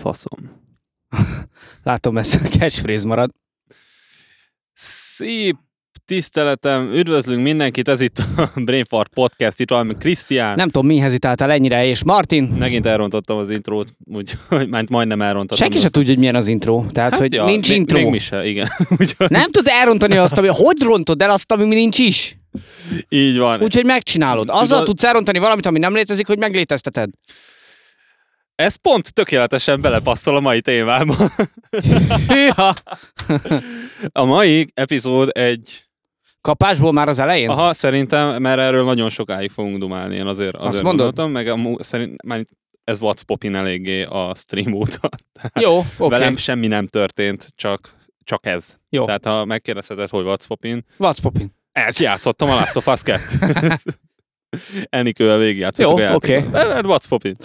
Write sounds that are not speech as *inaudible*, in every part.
Faszom. *laughs* Látom, ez a catchphrase marad. Szép tiszteletem, üdvözlünk mindenkit, ez itt a *laughs* Brainfart Podcast, itt van Krisztián. Nem tudom, mi hezitáltál ennyire, és Martin, Megint elrontottam az intrót, úgyhogy már majdnem elrontottam. senki se tudja, hogy milyen az intro. Tehát, hogy ja, nincs még, intro. Még mi se, igen. *laughs* Úgyhogy Nem tud elrontani azt, ami... Hogy rontod el azt, ami nincs is? így van. Úgyhogy megcsinálod. Azzal Tudod- tudsz elrontani valamit, ami nem létezik, hogy meglétezteted. Ez pont tökéletesen belepasszol a mai témába. Hűha! A mai epizód egy... Kapásból már az elején? Aha, szerintem, mert erről nagyon sokáig fogunk dumálni, én azért, azért mondod? gondoltam, meg a, szerint, már ez What's Popin eléggé a stream óta. Jó, oké. Okay. Velem semmi nem történt, csak, csak ez. Jó. Tehát ha megkérdezheted, hogy What's Popin, What's poppin? ez játszottam a Last of Us 2. *laughs* Enikővel végigjátszottuk Jó, oké. Eh, What's Popin?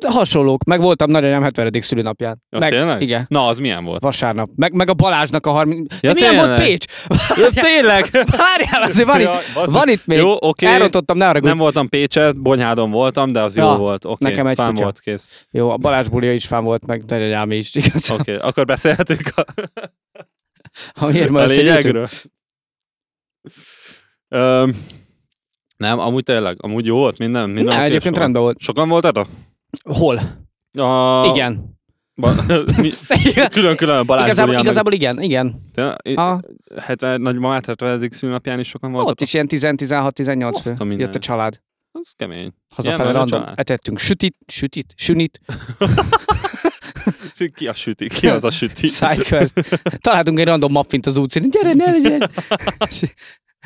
Hasonlók. Meg voltam nagyanyám 70. szülőnapján. Ja, meg, tényleg? Igen. Na, az milyen volt? Vasárnap. Meg, meg a Balázsnak a 30... Ja, De milyen volt Pécs? *laughs* Ja, tényleg? Várjál, azért van, Ja, itt, van itt még. Jó, oké. Elrontottam, ne arra Nem voltam Pécset, Bonyhádon voltam, de az Ja, jó volt. Oké, nekem egy fán kutya. volt, kész. Jó, a Balázs bulia is fán volt, meg nagyanyám is. Oké, akkor beszélhetünk a, *laughs* ma a lényegről. Nem, amúgy tényleg, amúgy jó volt minden. minden Ne, oké egyébként volt. rendben volt. Sokan voltatok? Hol? A... Igen. Ba- *laughs* mi- Külön-külön Balázs Igazából, Bulián, igazából igen, igen. meg- Te- A, Hát nagymamát 70. szülnapján is sokan voltak. ott is ilyen 10-16-18 Azt a fő. minden. Jött a család. Az kemény. Hazafele random. Etettünk sütit, sütit, sünit, *laughs* Ki a süti? Ki az a süti? *laughs* sidequest. Találtunk egy random muffint az útszín. Gyere, ne legyen.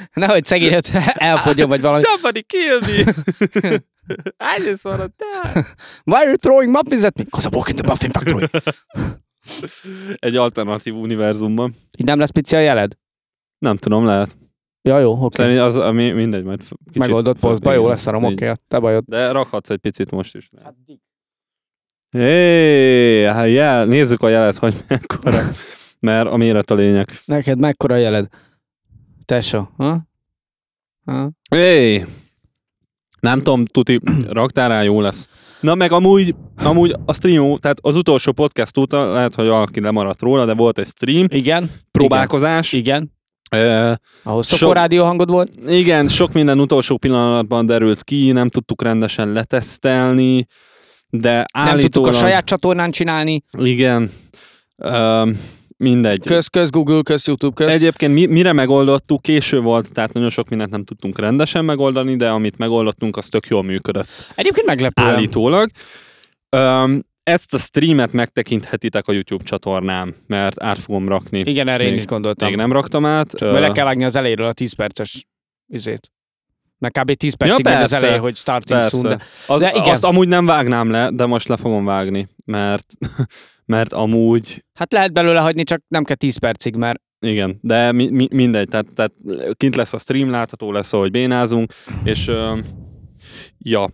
*laughs* Nehogy szegény ott elfogjon, vagy valami. Somebody kill me! *laughs* I just wanna die! *laughs* Why are you throwing muffins at me? Because I walk in the muffin factory. Egy alternatív univerzumban. Így nem lesz pici a jeled? Nem tudom, lehet. Ja, jó, oké. Okay. Szerint az, ami mindegy, majd kicsit... Megoldott posztba, jó lesz arom, így. oké, okay, te bajod. De rakhatsz egy picit most is. Hé, hát jel, nézzük a jelet, hogy mekkora. Mert a méret a lényeg. Neked mekkora a jeled? Tesó, ha? ha? Hé! Nem tudom, tuti, *clears throat* raktál rá, jó lesz. Na meg amúgy, amúgy a stream, tehát az utolsó podcast óta, lehet, hogy valaki lemaradt róla, de volt egy stream, Igen. próbálkozás. Igen. Igen. Ahhoz So- szokó rádió hangod volt? Igen, sok minden utolsó pillanatban derült ki, nem tudtuk rendesen letesztelni, de Nem állítólag... tudtuk a saját csatornán csinálni. Igen, um, mindegy. Köz, köz Google, köz YouTube, köz. Egyébként mi, mire megoldottuk, késő volt, tehát nagyon sok mindent nem tudtunk rendesen megoldani, de amit megoldottunk, az tök jól működött. Egyébként meglepő. Állítólag. Um, ezt a streamet megtekinthetitek a YouTube csatornám, mert át fogom rakni. Igen, erre én Még- is gondoltam. Még nem raktam át. Csak le kell vágni az elejéről a 10 perces izét. Meg kb. 10 percig az persze. elején, hogy starting Persze. soon. De... Az, De igen. Azt amúgy nem vágnám le, de most le fogom vágni, mert, mert amúgy Hát lehet belőle hagyni, csak nem kell 10 percig, mert igen, de mi, mi, mindegy, tehát, tehát kint lesz a stream, látható lesz, ahogy bénázunk, és ö, ja,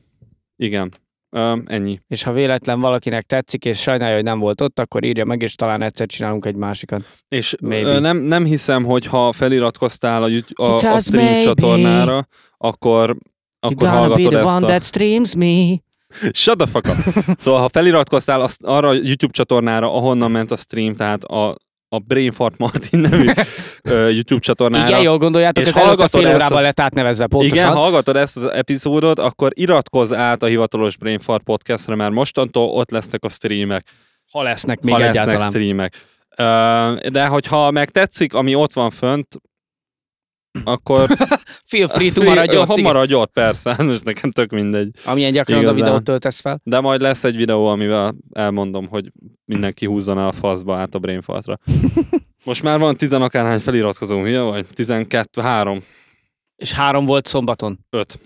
igen, ö, ennyi. és ha véletlen valakinek tetszik, és sajnálja, hogy nem volt ott, akkor írja meg, és talán egyszer csinálunk egy másikat. És Maybe. ö, nem, nem hiszem, hogy ha feliratkoztál a, a, a stream maybe csatornára, akkor, akkor hallgatod ezt a... streams me. Shut the fuck up. *laughs* Szóval, ha feliratkoztál azt, arra a YouTube csatornára, ahonnan ment a stream, tehát a, a Brainfart Martin nevű *laughs* YouTube csatornára. Igen, jól gondoljátok, És ez a hallgatod fél órában az- lett átnevezve pontosan. Igen, ha hallgatod ezt az epizódot, akkor iratkozz át a hivatalos Brainfart podcastra, mert mostantól ott lesznek a streamek, ha lesznek még ha lesznek egyáltalán. streamek. De hogyha meg tetszik, ami ott van fönt, akkor *laughs* Feel free to maradj ott, ha maradj ott, persze, *laughs* most nekem tök mindegy. Amilyen gyakran a Igazán. videót töltesz fel. De majd lesz egy videó, amivel elmondom, hogy mindenki húzzon el a faszba át a Brainfartra. *laughs* Most már van tizen akárhány feliratkozó, hülye vagy? 12, 3, És három volt szombaton. 5.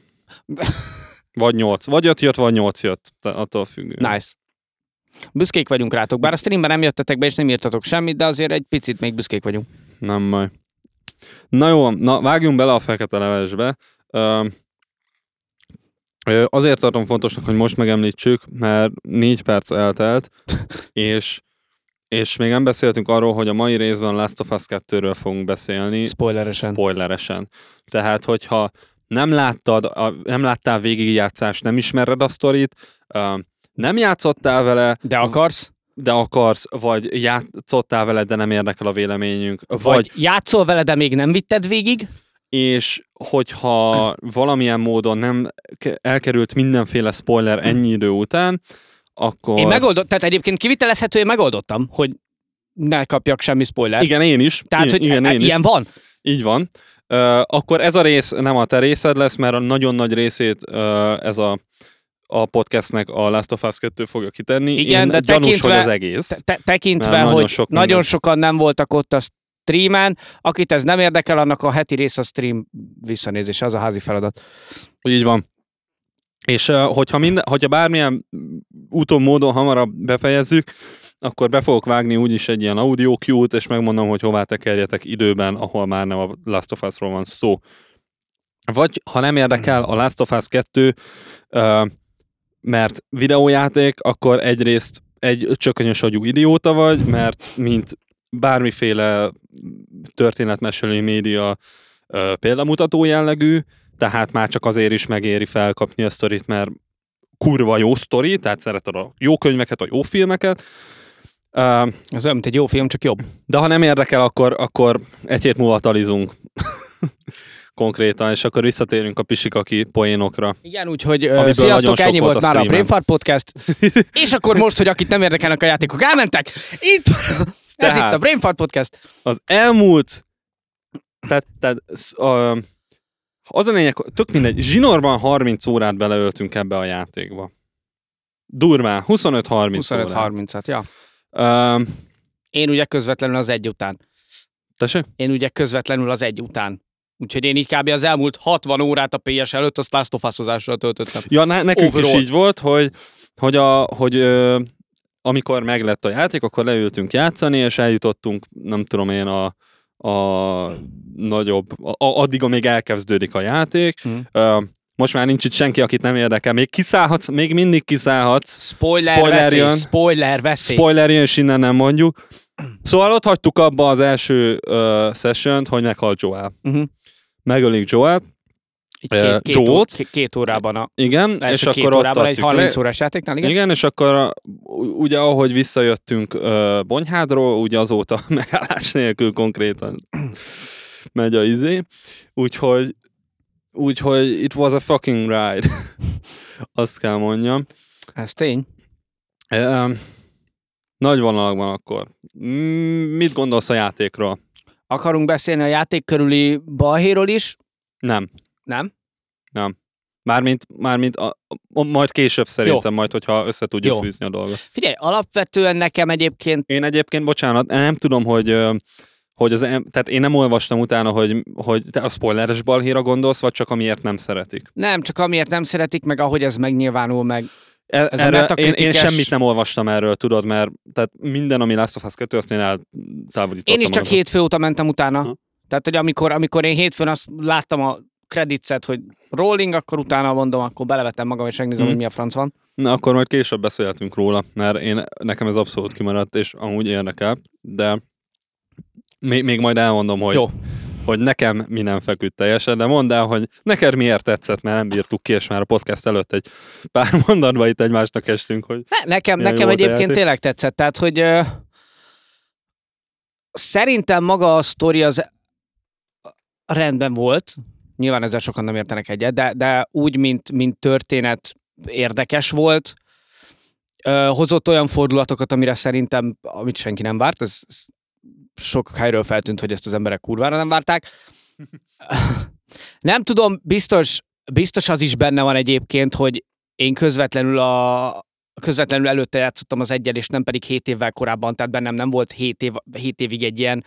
Vagy 8. Vagy 5 jött, vagy 8 jött. Attól függ. Nice. Büszkék vagyunk rátok. Bár a streamben nem jöttetek be, és nem írtatok semmit, de azért egy picit még büszkék vagyunk. Nem baj. Na jó, na vágjunk bele a fekete levesbe. Ö, azért tartom fontosnak, hogy most megemlítsük, mert négy perc eltelt, *laughs* és, és még nem beszéltünk arról, hogy a mai részben Last of Us 2-ről fogunk beszélni, Spoileresen. spoileresen. Tehát, hogyha nem láttad, a, nem láttál végigjátszást, nem ismered a sztorit, nem játszottál vele, De akarsz? De akarsz, vagy játszottál vele, de nem érdekel a véleményünk, vagy, Vagy játszol vele, de még nem vitted végig? és hogyha valamilyen módon nem ke- elkerült mindenféle spoiler ennyi idő után, akkor... Én megoldott, tehát egyébként kivitelezhető, én megoldottam, hogy ne kapjak semmi spoilert. Igen, én is. Tehát, I- hogy igen, e- én is. ilyen van. Így van. Ö, akkor ez a rész nem a te részed lesz, mert a nagyon nagy részét ö, ez a, a podcastnek a Last of Us 2 fogja kitenni. Igen, Én de gyanús, tekintve- hogy az egész. Te- te- tekintve, nagyon hogy sok nagyon minden. sokan nem voltak ott a streamen, akit ez nem érdekel, annak a heti rész a stream visszanézése, az a házi feladat. Így van. És hogyha, minden, hogyha bármilyen úton, módon hamarabb befejezzük, akkor be fogok vágni úgyis egy ilyen audio cue-t, és megmondom, hogy hová tekerjetek időben, ahol már nem a Last of Us-ról van szó. Vagy ha nem érdekel a Last of Us 2, ö, mert videójáték, akkor egyrészt egy csökönyös agyú idióta vagy, mert mint bármiféle történetmesélő média ö, példamutató jellegű, tehát már csak azért is megéri felkapni a sztorit, mert kurva jó sztori, tehát szereted a jó könyveket, a jó filmeket, Ö, Ez olyan, mint egy jó film, csak jobb. de ha nem érdekel, akkor, akkor egy hét múlva talizunk *laughs* konkrétan, és akkor visszatérünk a pisikaki poénokra. Igen, úgyhogy uh, sziasztok, ennyi volt volt már a. Brainfart Podcast. *laughs* És akkor most, hogy akit nem érdekelnek a játékok, elmentek. Itt, ez itt a Brainfart Podcast. Az elmúlt, tehát, tehát a, az a lényeg, tök mindegy, zsinorban 30 órát beleöltünk ebbe a játékba. Durván, 25-30 órát. 25-30-at, ja. Uh, Én ugye közvetlenül az egy után. tessék? Én ugye közvetlenül az egy után. Úgyhogy én így kb. az elmúlt 60 órát a PS előtt azt Last of Us-ozással töltöttem. Ja, ne, nekünk Overall. is így volt, hogy, hogy, a, hogy ö, amikor meglett a játék, akkor leültünk játszani, és eljutottunk, nem tudom én, a, a nagyobb, a, addig, amíg elkezdődik a játék. Hm. Ö, most már nincs itt senki, akit nem érdekel. Még kiszállhatsz, még mindig kiszállhatsz. Spoiler, Spoiler veszély, jön. spoiler veszély. Spoiler jön, és innen nem mondjuk. Szóval ott hagytuk abba az első uh, session hogy meghal Joel. Uh-huh. Megölik Joel, Így Eh, két, két, ó- két, órában a igen, és két akkor ott órában egy adtuk 30 le. órás játéknál, igen? Igen, és akkor ugye ahogy visszajöttünk uh, Bonyhádról, ugye azóta *laughs* megállás nélkül konkrétan *clears throat* megy a izé. Úgyhogy, úgyhogy it was a fucking ride. *laughs* Azt kell mondjam. Ez tény. Um, nagy vonalakban akkor. Mit gondolsz a játékról? Akarunk beszélni a játék körüli balhéról is, Nem. nem? Mármint, mármint a, a, majd később szerintem, majd, hogyha össze tudjuk Jó. fűzni a dolgot. Figyelj, alapvetően nekem egyébként Én egyébként, bocsánat, nem tudom, hogy hogy az, tehát én nem olvastam utána, hogy, hogy te a spoileres balhéra gondolsz, vagy csak amiért nem szeretik. nem, csak amiért nem szeretik, meg ahogy ez megnyilvánul meg. E, Ez a erre, én, én semmit nem olvastam erről, tudod, mert tehát minden, ami Last of Us 2, azt én eltávolítottam. Én is csak hétfő óta mentem utána. Aha. Tehát, hogy amikor, amikor én hétfőn azt láttam a kreditszet, hogy rolling, akkor utána mondom, akkor belevetem magam, és megnézem, Mhm. hogy mi a franc van. Na, akkor majd később beszélhetünk róla, mert én, nekem ez abszolút kimaradt, és amúgy érdekel, de még, még majd elmondom, hogy, Jó. Hogy nekem mi nem feküdt teljesen, de mondd el, hogy neked miért tetszett, mert nem bírtuk ki, és már a podcast előtt egy pár *laughs* mondatban itt egymásnak estünk, hogy Ne, nekem nekem egyébként tényleg tetszett. Tehát, hogy ö, szerintem maga a sztori az rendben volt. Nyilván ezzel sokan nem értenek egyet, de, de úgy, mint, mint történet érdekes volt. Ö, hozott olyan fordulatokat, amire szerintem, amit senki nem várt. Ez, ez sok helyről feltűnt, hogy ezt az emberek kurvára nem várták. nem tudom, biztos, biztos az is benne van egyébként, hogy én közvetlenül a, közvetlenül előtte játszottam az egyel, és nem pedig 7 évvel korábban, tehát bennem nem volt 7, év, 7 évig egy ilyen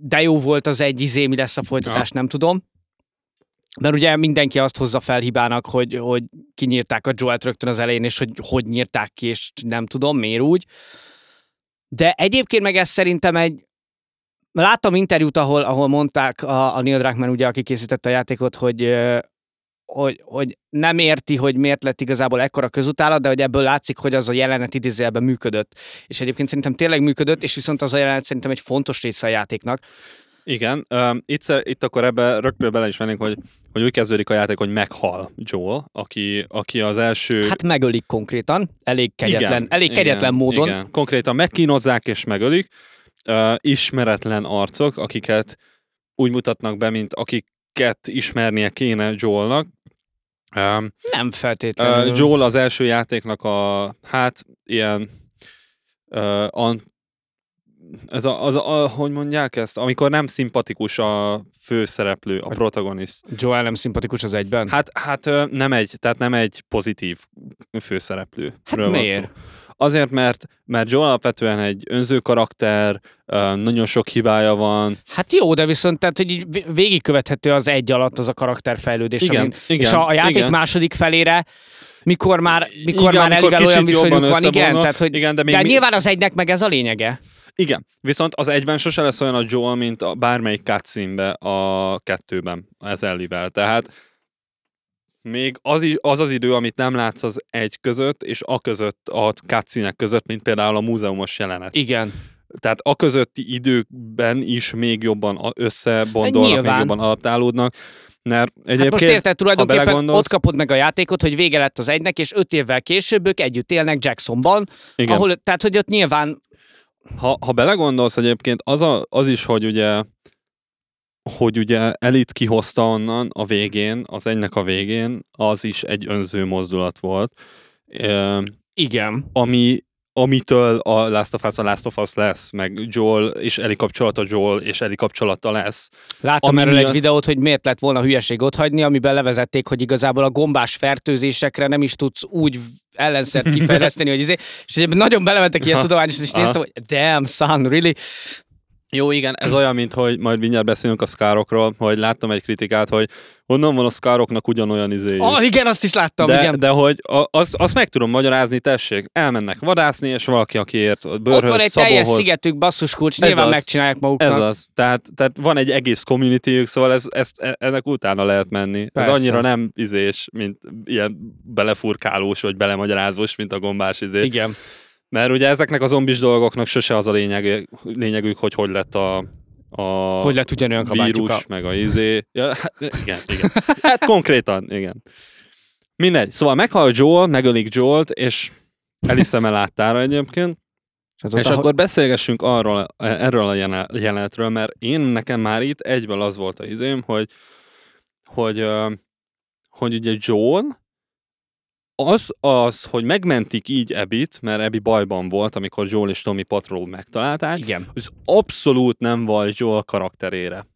de jó volt az egy izé, mi lesz a folytatás, nem tudom. Mert ugye mindenki azt hozza fel hibának, hogy, hogy kinyírták a Joelt rögtön az elején, és hogy hogy nyírták ki, és nem tudom, miért úgy. De egyébként meg ez szerintem egy Láttam interjút, ahol, ahol mondták a, a Neil Druckmann, ugye, aki készítette a játékot, hogy, hogy, hogy nem érti, hogy miért lett igazából ekkora közutálat, de hogy ebből látszik, hogy az a jelenet idézőjelben működött. És egyébként szerintem tényleg működött, és viszont az a jelenet szerintem egy fontos része a játéknak. Igen, um, itt, itt akkor ebbe rögtön bele is mennénk, hogy, hogy úgy kezdődik a játék, hogy meghal Joel, aki, aki az első... Hát megölik konkrétan, elég kegyetlen, elég kegyetlen módon. Igen. Konkrétan megkínozzák és megölik. Uh, ismeretlen arcok, akiket úgy mutatnak be, mint akiket ismernie kéne Joelnak. Um, Nem feltétlenül. uh, Joel az első játéknak a, hát, ilyen uh, an, ez a, az a, a, hogy mondják ezt? Amikor nem szimpatikus a főszereplő, a protagonist. Joel nem szimpatikus az egyben? Hát, hát nem egy, tehát nem egy pozitív főszereplő. Hát miért? Azért, mert, mert Joel alapvetően egy önző karakter, nagyon sok hibája van. Hát jó, de viszont tehát, hogy így vé- végigkövethető az egy alatt az a karakterfejlődés. Igen, amin- igen, és a, a játék igen. második felére mikor már, mikor Igen, már elég olyan viszonyuk van, igen, tehát, hogy Igen, de de, még de mi- nyilván az egynek meg ez a lényege. Igen, viszont az egyben sose lesz olyan a Joel, mint a bármelyik cutscene a kettőben, az Ellivel. Tehát még az, az az idő, amit nem látsz az egy között, és a között, a cutscene között, mint például a múzeumos jelenet. Igen. Tehát a közötti időkben is még jobban összebondolnak, még Nyilván. jobban adaptálódnak. Mert egyébként, Hát most érted, tulajdonképpen belegondolsz- ott kapod meg a játékot, hogy vége lett az egynek, és öt évvel később ők együtt élnek Jacksonban, igen, ahol, tehát hogy ott nyilván ha, ha belegondolsz egyébként, az, a, az is, hogy ugye hogy ugye Elit kihozta onnan a végén, az egynek a végén, az is egy önző mozdulat volt, Ö, igen. ami, amitől a Last of Us a Last of Us lesz, meg Joel és Eli kapcsolata Joel és Eli kapcsolata lesz. Láttam Ami erről miatt- egy videót, hogy miért lett volna hülyeség ott hagyni, amiben levezették, hogy igazából a gombás fertőzésekre nem is tudsz úgy ellenszert kifejleszteni, hogy izé, és nagyon belementek ilyen Aha. tudományosan, és néztem, hogy damn son, really? Jó, igen, ez olyan, mint hogy majd mindjárt beszélünk a szkárokról, hogy láttam egy kritikát, hogy honnan van a szkároknak ugyanolyan izé. Ah, igen, azt is láttam, de, igen. de hogy a- azt, azt meg tudom magyarázni, tessék, elmennek vadászni, és valaki, aki ért a Ott bőrhöz, van egy teljes szabóhoz. szigetük, basszuskulcs, Ez nyilván az. megcsinálják maguknak. Ez az. Tehát, tehát van egy egész communityjük, szóval ez, ezt, e- ennek utána lehet menni. Persze. Ez annyira nem izés, mint ilyen belefurkálós, vagy belemagyarázós, mint a gombás izé. Igen. Mert ugye ezeknek a zombis dolgoknak sose az a lényeg, lényegük, hogy hogy lett a, a Hogy lett ugyanolyan vírus, a... meg a izé. Ja, hát, igen, igen. Hát konkrétan, igen. Mindegy. Szóval meghal Joel, megölik Joelt, és eliszem el láttára egyébként. És, És akkor beszélgessünk arról, erről a jelenetről, mert én nekem már itt egyből az volt a izém, hogy, hogy, hogy ugye Joel, az, az, hogy megmentik így Ebit, mert Ebi bajban volt, amikor Joel és Tommy Patrol megtalálták, Igen. az abszolút nem vagy Joel karakterére.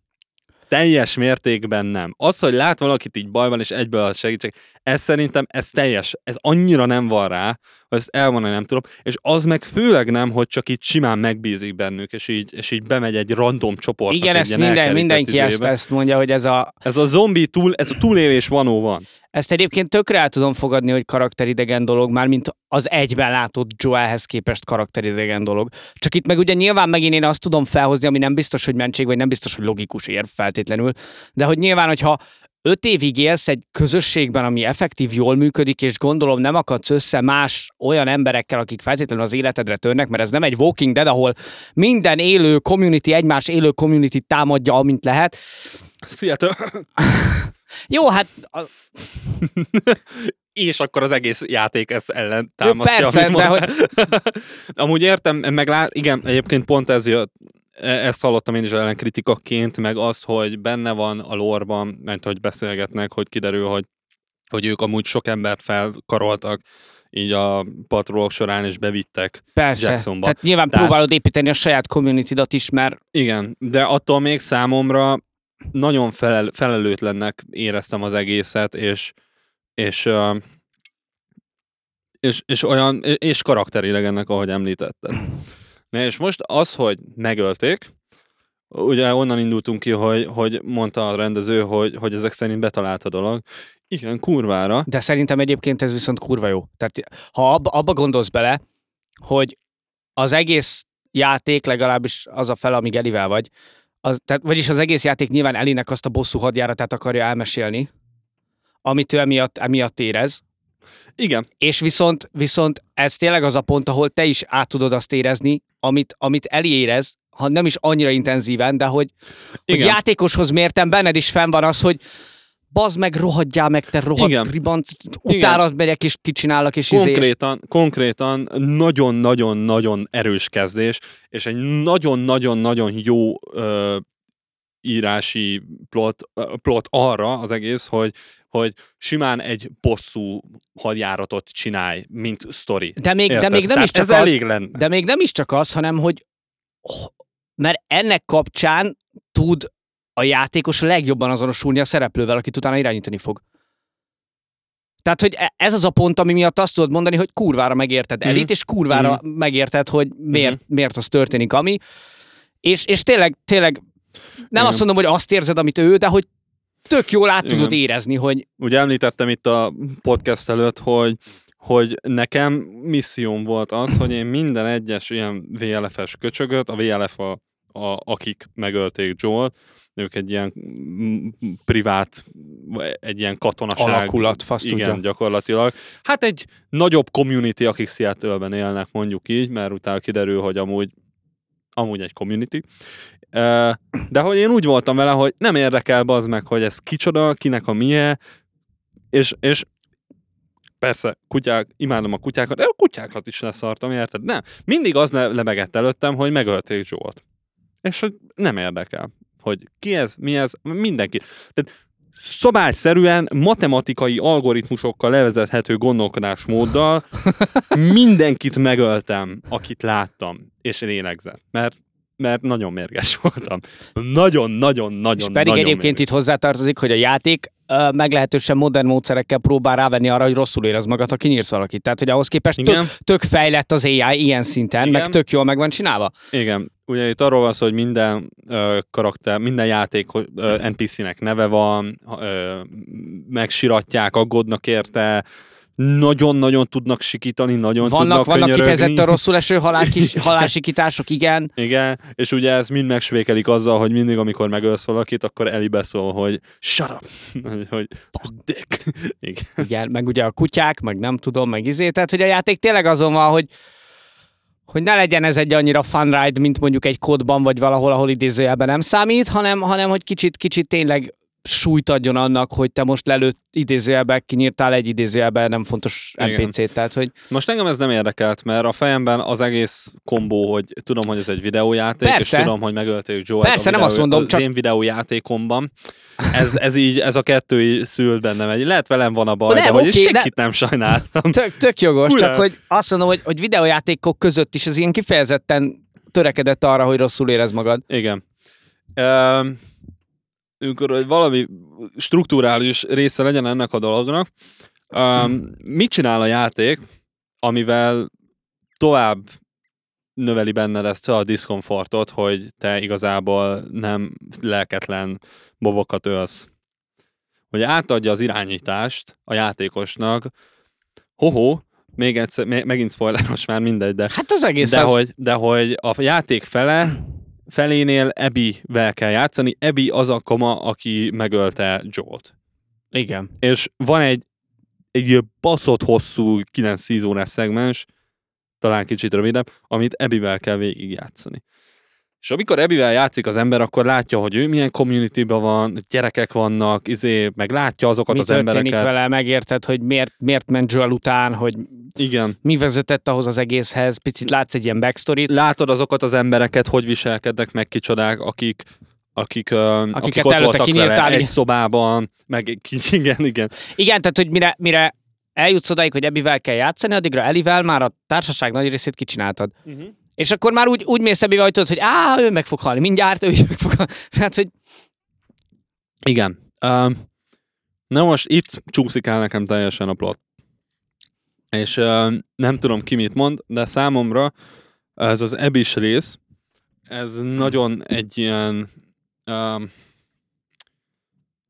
Teljes mértékben nem. Az, hogy lát valakit így bajban, és egyből segítség, ez szerintem, ez teljes, ez annyira nem van rá, hogy ezt elmondani nem tudom, és az meg főleg nem, hogy csak így simán megbízik bennük, és így, és így bemegy egy random csoport. Igen, ezt minden, mindenki ezt, ezt mondja, hogy ez a, Ez a zombi túl, ez a túlélés vanó van. Ezt egyébként tökre el tudom fogadni, hogy karakteridegen dolog, már mint az egyben látott Joelhez képest karakteridegen dolog. Csak itt meg ugye nyilván megint én azt tudom felhozni, ami nem biztos, hogy mentség, vagy nem biztos, hogy logikus érv feltétlenül, de hogy nyilván, hogyha öt évig élsz egy közösségben, ami effektív jól működik, és gondolom nem akadsz össze más olyan emberekkel, akik feltétlenül az életedre törnek, mert ez nem egy Walking Dead, ahol minden élő community, egymás élő community támadja, amint lehet. Seattle. *laughs* Jó, hát a, és akkor az egész játék ezt ellen támasztja. persze, de mondtál. *laughs* Amúgy értem, meg lát, igen, egyébként pont ez jött, ezt hallottam én is ellen kritikaként, meg azt, hogy benne van a lorban, mert hogy beszélgetnek, hogy kiderül, hogy, hogy ők amúgy sok embert felkaroltak így a patrolok során, és bevittek. Persze. Jacksonba. Tehát nyilván Tehát- próbálod építeni a saját community is, mert Igen, de attól még számomra nagyon felel, felelőtlennek éreztem az egészet, és, és, és, és olyan, és karakteridegennek, ahogy említetted. Na és most az, hogy megölték, ugye onnan indultunk ki, hogy, hogy mondta a rendező, hogy, hogy ezek szerint betalált a dolog. Igen, kurvára. de szerintem egyébként ez viszont kurva jó. Tehát ha abba, abba gondolsz bele, hogy az egész játék, legalábbis az a fel, amíg Elivel vagy, az, tehát, vagyis az egész játék nyilván Elinek azt a bosszú hadjáratát akarja elmesélni, amit ő emiatt, emiatt érez, Igen, és viszont, viszont ez tényleg az a pont, ahol te is át tudod azt érezni, amit, amit Eli érez, ha nem is annyira intenzíven, de hogy, hogy Igen. játékoshoz mértem, benned is fenn van az, hogy bazd meg, rohadjál meg, te rohadt Igen. ribanc, utána megyek és kicsinálok, és izé, és Konkrétan, konkrétan nagyon-nagyon-nagyon erős kezdés, és egy nagyon-nagyon-nagyon jó ö, írási plot, plot arra az egész, hogy, hogy simán egy bosszú hadjáratot csinálj, mint sztori. de még, de még nem Tehát is csak ez az, elég lenne. De még nem is csak az, hanem hogy mert ennek kapcsán tud a játékos legjobban azonosulni a szereplővel, akit utána irányítani fog. Tehát, hogy e- ez az a pont, ami miatt azt tudod mondani, hogy kurvára megérted Mhm. Elit, és kurvára megérted, hogy miért, miért az történik, ami. És, és tényleg, tényleg nem Igen. azt mondom, hogy azt érzed, amit ő, de hogy tök jól át Igen. tudod érezni, hogy Ugye említettem itt a podcast előtt, hogy hogy nekem misszióm volt az, hogy én minden egyes ilyen VLF-es köcsögöt, a VLF a, a, akik megölték Joel, ők egy ilyen privát, egy ilyen katonaság. Alakulat, fasz Igen, tudja. gyakorlatilag. Hát egy nagyobb community, akik Seattle-ben élnek, mondjuk így, mert utána kiderül, hogy amúgy amúgy egy community. De hogy én úgy voltam vele, hogy nem érdekel az meg, hogy ez kicsoda, kinek a milyen, és, és persze, kutyák, imádom a kutyákat, de a kutyákat is leszartam, érted? Nem. Mindig az le- lebegett előttem, hogy megölték Jolt. És hogy nem érdekel, hogy ki ez, mi ez, mindenki. Tehát szabályszerűen matematikai algoritmusokkal levezethető gondolkodásmóddal *laughs* mindenkit megöltem, akit láttam, és lélegzett. Mert mert nagyon mérges *laughs* voltam. Nagyon-nagyon-nagyon és pedig egyébként itt hozzátartozik, hogy a játék ö, meglehetősen modern módszerekkel próbál rávenni arra, hogy rosszul érez magad, ha kinyírsz valakit. Tehát, hogy ahhoz képest Igen. tök, tök fejlett az AI ilyen szinten, Igen. meg tök jól meg van csinálva. Igen, ugye itt arról van szó, hogy minden ö, karakter, minden játék ö, NPC-nek neve van, ö, megsiratják, aggódnak érte, nagyon-nagyon tudnak sikítani, nagyon Vannak, tudnak vannak könyörögni. kifejezetten rosszul eső *laughs* halálkis, halálsikítások, igen. Igen, és ugye ez mind megsvékelik azzal, hogy mindig, amikor megölsz valakit, akkor Eli beszól, hogy shut up, *laughs* hogy fuck dick. *laughs* Igen. Igen, meg ugye a kutyák, meg nem tudom, meg izé. Tehát, hogy a játék tényleg azon van, hogy hogy ne legyen ez egy annyira fun ride, mint mondjuk egy kodban, vagy valahol, ahol idézőjelben nem számít, hanem, hanem hogy kicsit, kicsit tényleg súlyt adjon annak, hogy te most lelőtt idézőjelben, kinyírtál egy idézőjelben nem fontos. NPC-t, tehát hogy Most engem ez nem érdekelt, mert a fejemben az egész kombó, hogy tudom, hogy ez egy videójáték, Persze. és tudom, hogy megölték Joe-t Persze, a nem videó, azt mondom, az csak- én videójátékomban. Ez, ez így, ez a kettő így szült bennem. Egy, lehet velem van a baj, Nem, de hogy oké, senkit nem sajnáltam. tök, tök jogos, Ura. csak hogy azt mondom, hogy, hogy videójátékok között is ez ilyen kifejezetten törekedett arra, hogy rosszul érez magad. Igen. Um, amikor hogy valami strukturális része legyen ennek a dolognak, um, mit csinál a játék, amivel tovább növeli benned ezt a diszkomfortot, hogy te igazából nem lelketlen bobokat ölsz. Hogy átadja az irányítást a játékosnak, hoho, még egyszer, me- megint spoileros már mindegy, de Hát az egész de az... hogy, de hogy a játék fele, felénél Ebivel kell játszani. Ebi az a koma, aki megölte Jolt. Igen. És van egy, egy baszott hosszú 9-10 órás szegmens, talán kicsit rövidebb, amit Ebivel kell végigjátszani. És amikor Ebivel játszik az ember, akkor látja, hogy ő milyen community van, gyerekek vannak, izé, meg látja azokat Mi az embereket. vele, megérted, hogy miért, miért ment Joel után, hogy Igen. mi vezetett ahhoz az egészhez, picit látsz egy ilyen backstory látod azokat az embereket, hogy viselkednek meg kicsodák, akik akik, uh, akik ott voltak vele egy szobában, meg igen, igen. Igen, tehát, hogy mire, mire eljutsz odáig, hogy Ebivel kell játszani, addigra Elivel már a társaság nagy részét kicsináltad. Uh-huh. És akkor már úgy, úgy mész Ebivel, hogy tudod, hogy á, ő meg fog halni, mindjárt ő is meg fog halni. Tehát, *laughs* hogy Igen. Um, na most itt csúszik el nekem teljesen a plot. És uh, nem tudom ki mit mond, de számomra ez az ebis rész, ez nagyon egy ilyen um,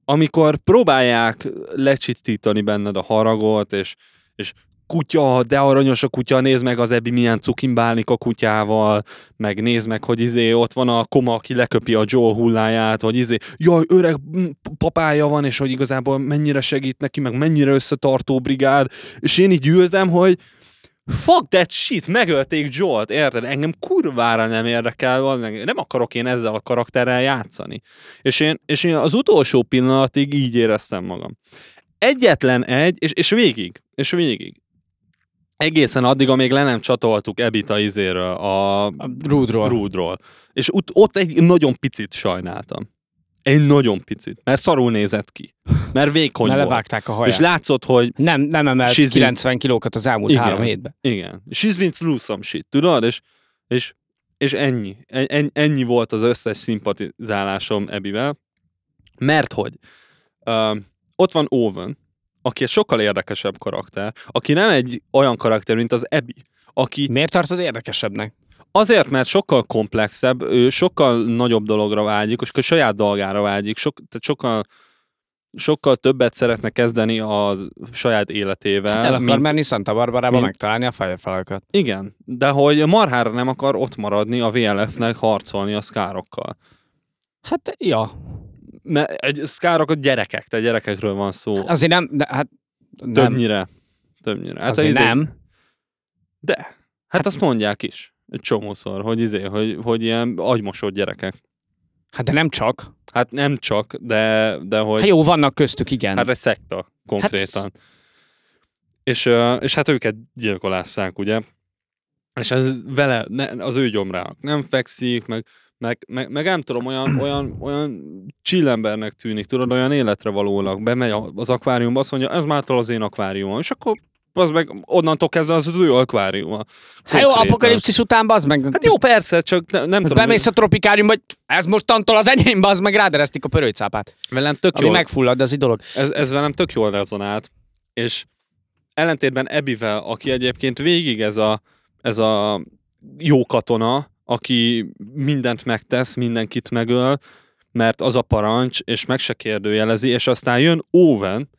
amikor próbálják lecsitítani benned a haragot, és, és kutya, de aranyos a kutya, nézd meg az Ebi milyen cukin bánik a kutyával, meg nézd meg, hogy izé ott van a koma, aki leköpi a Joe hulláját, hogy izé, jaj, öreg papája van, és hogy igazából mennyire segít neki, meg mennyire összetartó brigád, és én így ültem, hogy fuck that shit, megölték Jolt, érted? Engem kurvára nem érdekel, nem akarok én ezzel a karakterrel játszani. És én, és én az utolsó pillanatig így éreztem magam. Egyetlen egy, és, és végig, és végig. Egészen addig, amíg le nem csatoltuk Ebit a izéről, a, A Rúdról. Rúdról. És ut- ott egy nagyon picit sajnáltam. Egy nagyon picit. Mert szarul nézett ki. Mert vékony Mert volt. levágták a haját. És látszott, hogy Nem, nem emelt She's been- 90 kilókat az elmúlt Igen. három hétben. Igen. She's been through some shit, tudod? És, és, és ennyi. En, ennyi volt az összes szimpatizálásom Ebivel. Mert hogy uh, ott van Owen, aki egy sokkal érdekesebb karakter, aki nem egy olyan karakter, mint az Ebi, aki Miért tartod érdekesebbnek? azért, mert sokkal komplexebb, ő sokkal nagyobb dologra vágyik, és a saját dolgára vágyik, sok, tehát sokkal, sokkal többet szeretne kezdeni a saját életével. Hát el akar mint- menni Santa Barbarába mint- megtalálni a Firefly-okat. Igen, de hogy marhára nem akar ott maradni a VLF-nek harcolni a szkárokkal. Hát, ja. Egy szkárok a gyerekek, tehát gyerekekről van szó. Azért nem, de, hát nem. Többnyire. Többnyire. Hát Azért izé- nem. De. Hát, azt mondják is. Egy csomószor, hogy izé, hogy, hogy ilyen agymosott gyerekek. Hát de nem csak. Hát nem csak, de, de hogy... Hát jó, vannak köztük, igen. Hát egy szekta, konkrétan. Hát... És, ö, és hát őket gyilkolásszák, ugye? És ez vele, ne, az ő gyomrának nem fekszik, meg, meg, meg, meg nem tudom, olyan, olyan, olyan csillembernek tűnik, tudod, olyan életre valónak. Bemegy az akváriumba, azt mondja, ez mától az én akváriumom. És akkor az meg onnantól kezdve az az ő akváriuma. Hát jó, apokalipszis után bazd meg. Hát jó, persze, csak ne, nem tudom. Bemész a tropikáriumba, hogy ez mostantól az enyém, bazd meg, ráderesztik a pörőcápát. velem tök Ami jó. megfullad, az egy dolog. ez, ez velem tök jól rezonált, és ellentétben Ebivel, aki egyébként végig ez a, ez a jó katona, aki mindent megtesz, mindenkit megöl, mert az a parancs, és meg se kérdőjelezi, és aztán jön Owen,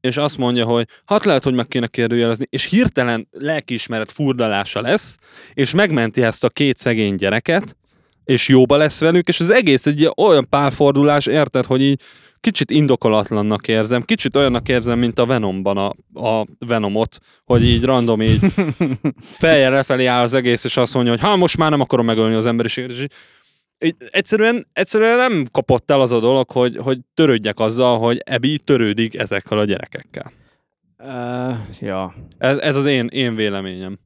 és azt mondja, hogy hát lehet, hogy meg kéne kérdőjelezni, és hirtelen lelkiismeret furdalása lesz, és megmenti ezt a két szegény gyereket, és jóba lesz velük, és az egész egy olyan pálfordulás, érted, hogy így kicsit indokolatlannak érzem, kicsit olyannak érzem, mint a Venomban a, a Venomot, hogy így random így *laughs* feljel lefelé áll az egész, és azt mondja, hogy ha most már nem akarom megölni az emberiséget, és így egyszerűen, egyszerűen nem kapott el az a dolog, hogy, hogy törődjek azzal, hogy Ebi törődik ezekkel a gyerekekkel. Uh, ja. Ez, ez az én, én véleményem.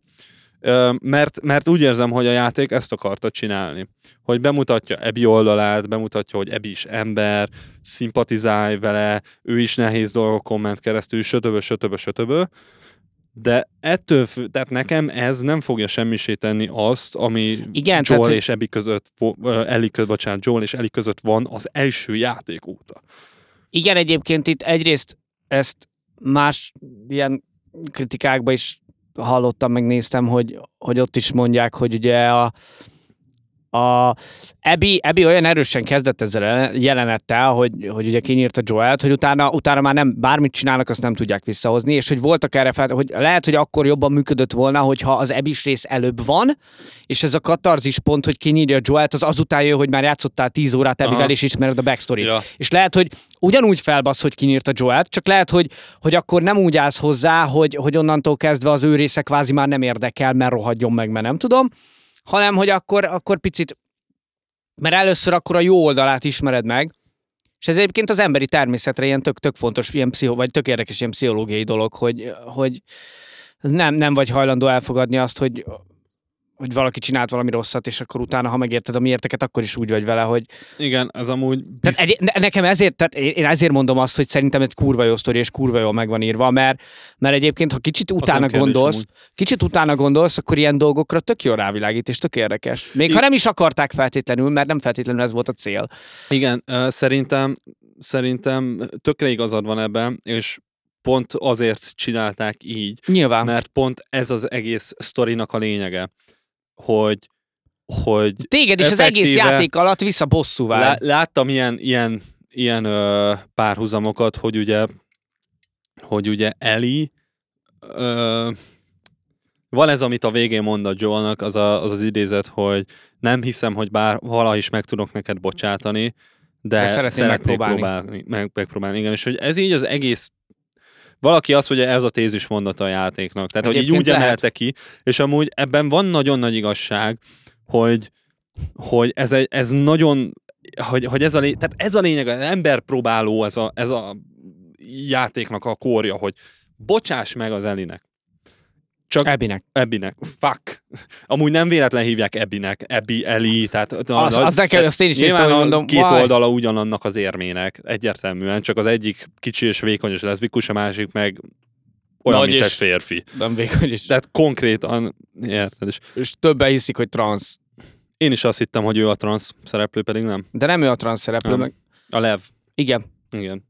Mert, mert úgy érzem, hogy a játék ezt akarta csinálni. Hogy bemutatja Ebi oldalát, bemutatja, hogy Ebi is ember, szimpatizálj vele, ő is nehéz dolgokon ment keresztül, sötöbö, sötöbö, sötöbö. De ettől, tehát nekem ez nem fogja semmisé tenni azt, ami Igen, Joel tehát- és Ebi között, Ellie között, bocsánat, Joel és Ellie között van az első játék óta. Igen, egyébként itt egyrészt ezt más ilyen kritikákban is hallottam, megnéztem, hogy, hogy ott is mondják, hogy ugye a, a Ebi, Ebi olyan erősen kezdett ezzel a jelenettel, hogy, hogy ugye kinyírta Joelt, hogy utána, utána már nem bármit csinálnak, azt nem tudják visszahozni, és hogy voltak erre fel, hogy lehet, hogy akkor jobban működött volna, hogyha az Ebis rész előbb van, és ez a katarzis pont, hogy kinyírja Joelt, az azután jön, hogy már játszottál 10 órát Ebivel, Aha. és ismered a backstory Ja. és lehet, hogy ugyanúgy felbasz, hogy kinyírta Joelt, csak lehet, hogy, hogy akkor nem úgy állsz hozzá, hogy, hogy onnantól kezdve az ő része kvázi már nem érdekel, mert rohadjon meg, mert nem tudom, hanem hogy akkor, akkor picit, mert először akkor a jó oldalát ismered meg, és ez egyébként az emberi természetre ilyen tök, tök fontos, ilyen pszicho, vagy tök érdekes ilyen pszichológiai dolog, hogy, hogy nem, nem vagy hajlandó elfogadni azt, hogy hogy valaki csinált valami rosszat, és akkor utána, ha megérted a miérteket, akkor is úgy vagy vele, hogy, Igen, ez amúgy... tehát egy, ne, nekem ezért, tehát én ezért mondom azt, hogy szerintem egy kurva jó sztori, és kurva jól meg van írva, mert, mert egyébként, ha kicsit utána kérdés gondolsz, amúgy. kicsit utána gondolsz, akkor ilyen dolgokra tök jól rávilágít, és tök érdekes. Még I- ha nem is akarták feltétlenül, mert nem feltétlenül ez volt a cél. Igen, ö, szerintem, szerintem tökre igazad van ebben, és pont azért csinálták így, Nyilván. mert pont ez az egész sztorinak a lényege, hogy, hogy Téged is az egész játék alatt vissza bosszúvá. lá, láttam ilyen, ilyen, ilyen ö, párhuzamokat, hogy ugye, hogy ugye Eli ö, van ez, amit a végén mond a Joelnak, az, a, az az idézet, hogy nem hiszem, hogy bár valaha is meg tudok neked bocsátani, de, De szeretném szeretnék megpróbálni. Próbálni, meg, megpróbálni. Igen, és hogy ez így az egész valaki azt mondja, ez a tézis mondata a játéknak. Tehát, hogy így Egyébként úgy lehet. emelte ki, és amúgy ebben van nagyon nagy igazság, hogy, hogy ez, egy, ez nagyon, hogy, hogy ez, a lé, tehát ez a lényeg, az ember próbáló ez a, ez a játéknak a kórja, hogy bocsáss meg az Elinek. Csak Ebinek. Ebinek. Fuck. Amúgy nem véletlen hívják Ebinek. Ebi, Eli, tehát... Az- az nekem- azt én is nyilván mondom, két why? oldala ugyanannak az érmének, egyértelműen, csak az egyik kicsi és vékony és leszbikus, a másik meg olyan, Nagy mint egy férfi. Nem vékony is. Tehát konkrétan, érted? És És többen hiszik, hogy transz. én is azt hittem, hogy ő a transz szereplő, pedig nem. De nem ő a transz szereplő, Nem. meg... A Lev. Igen. Igen.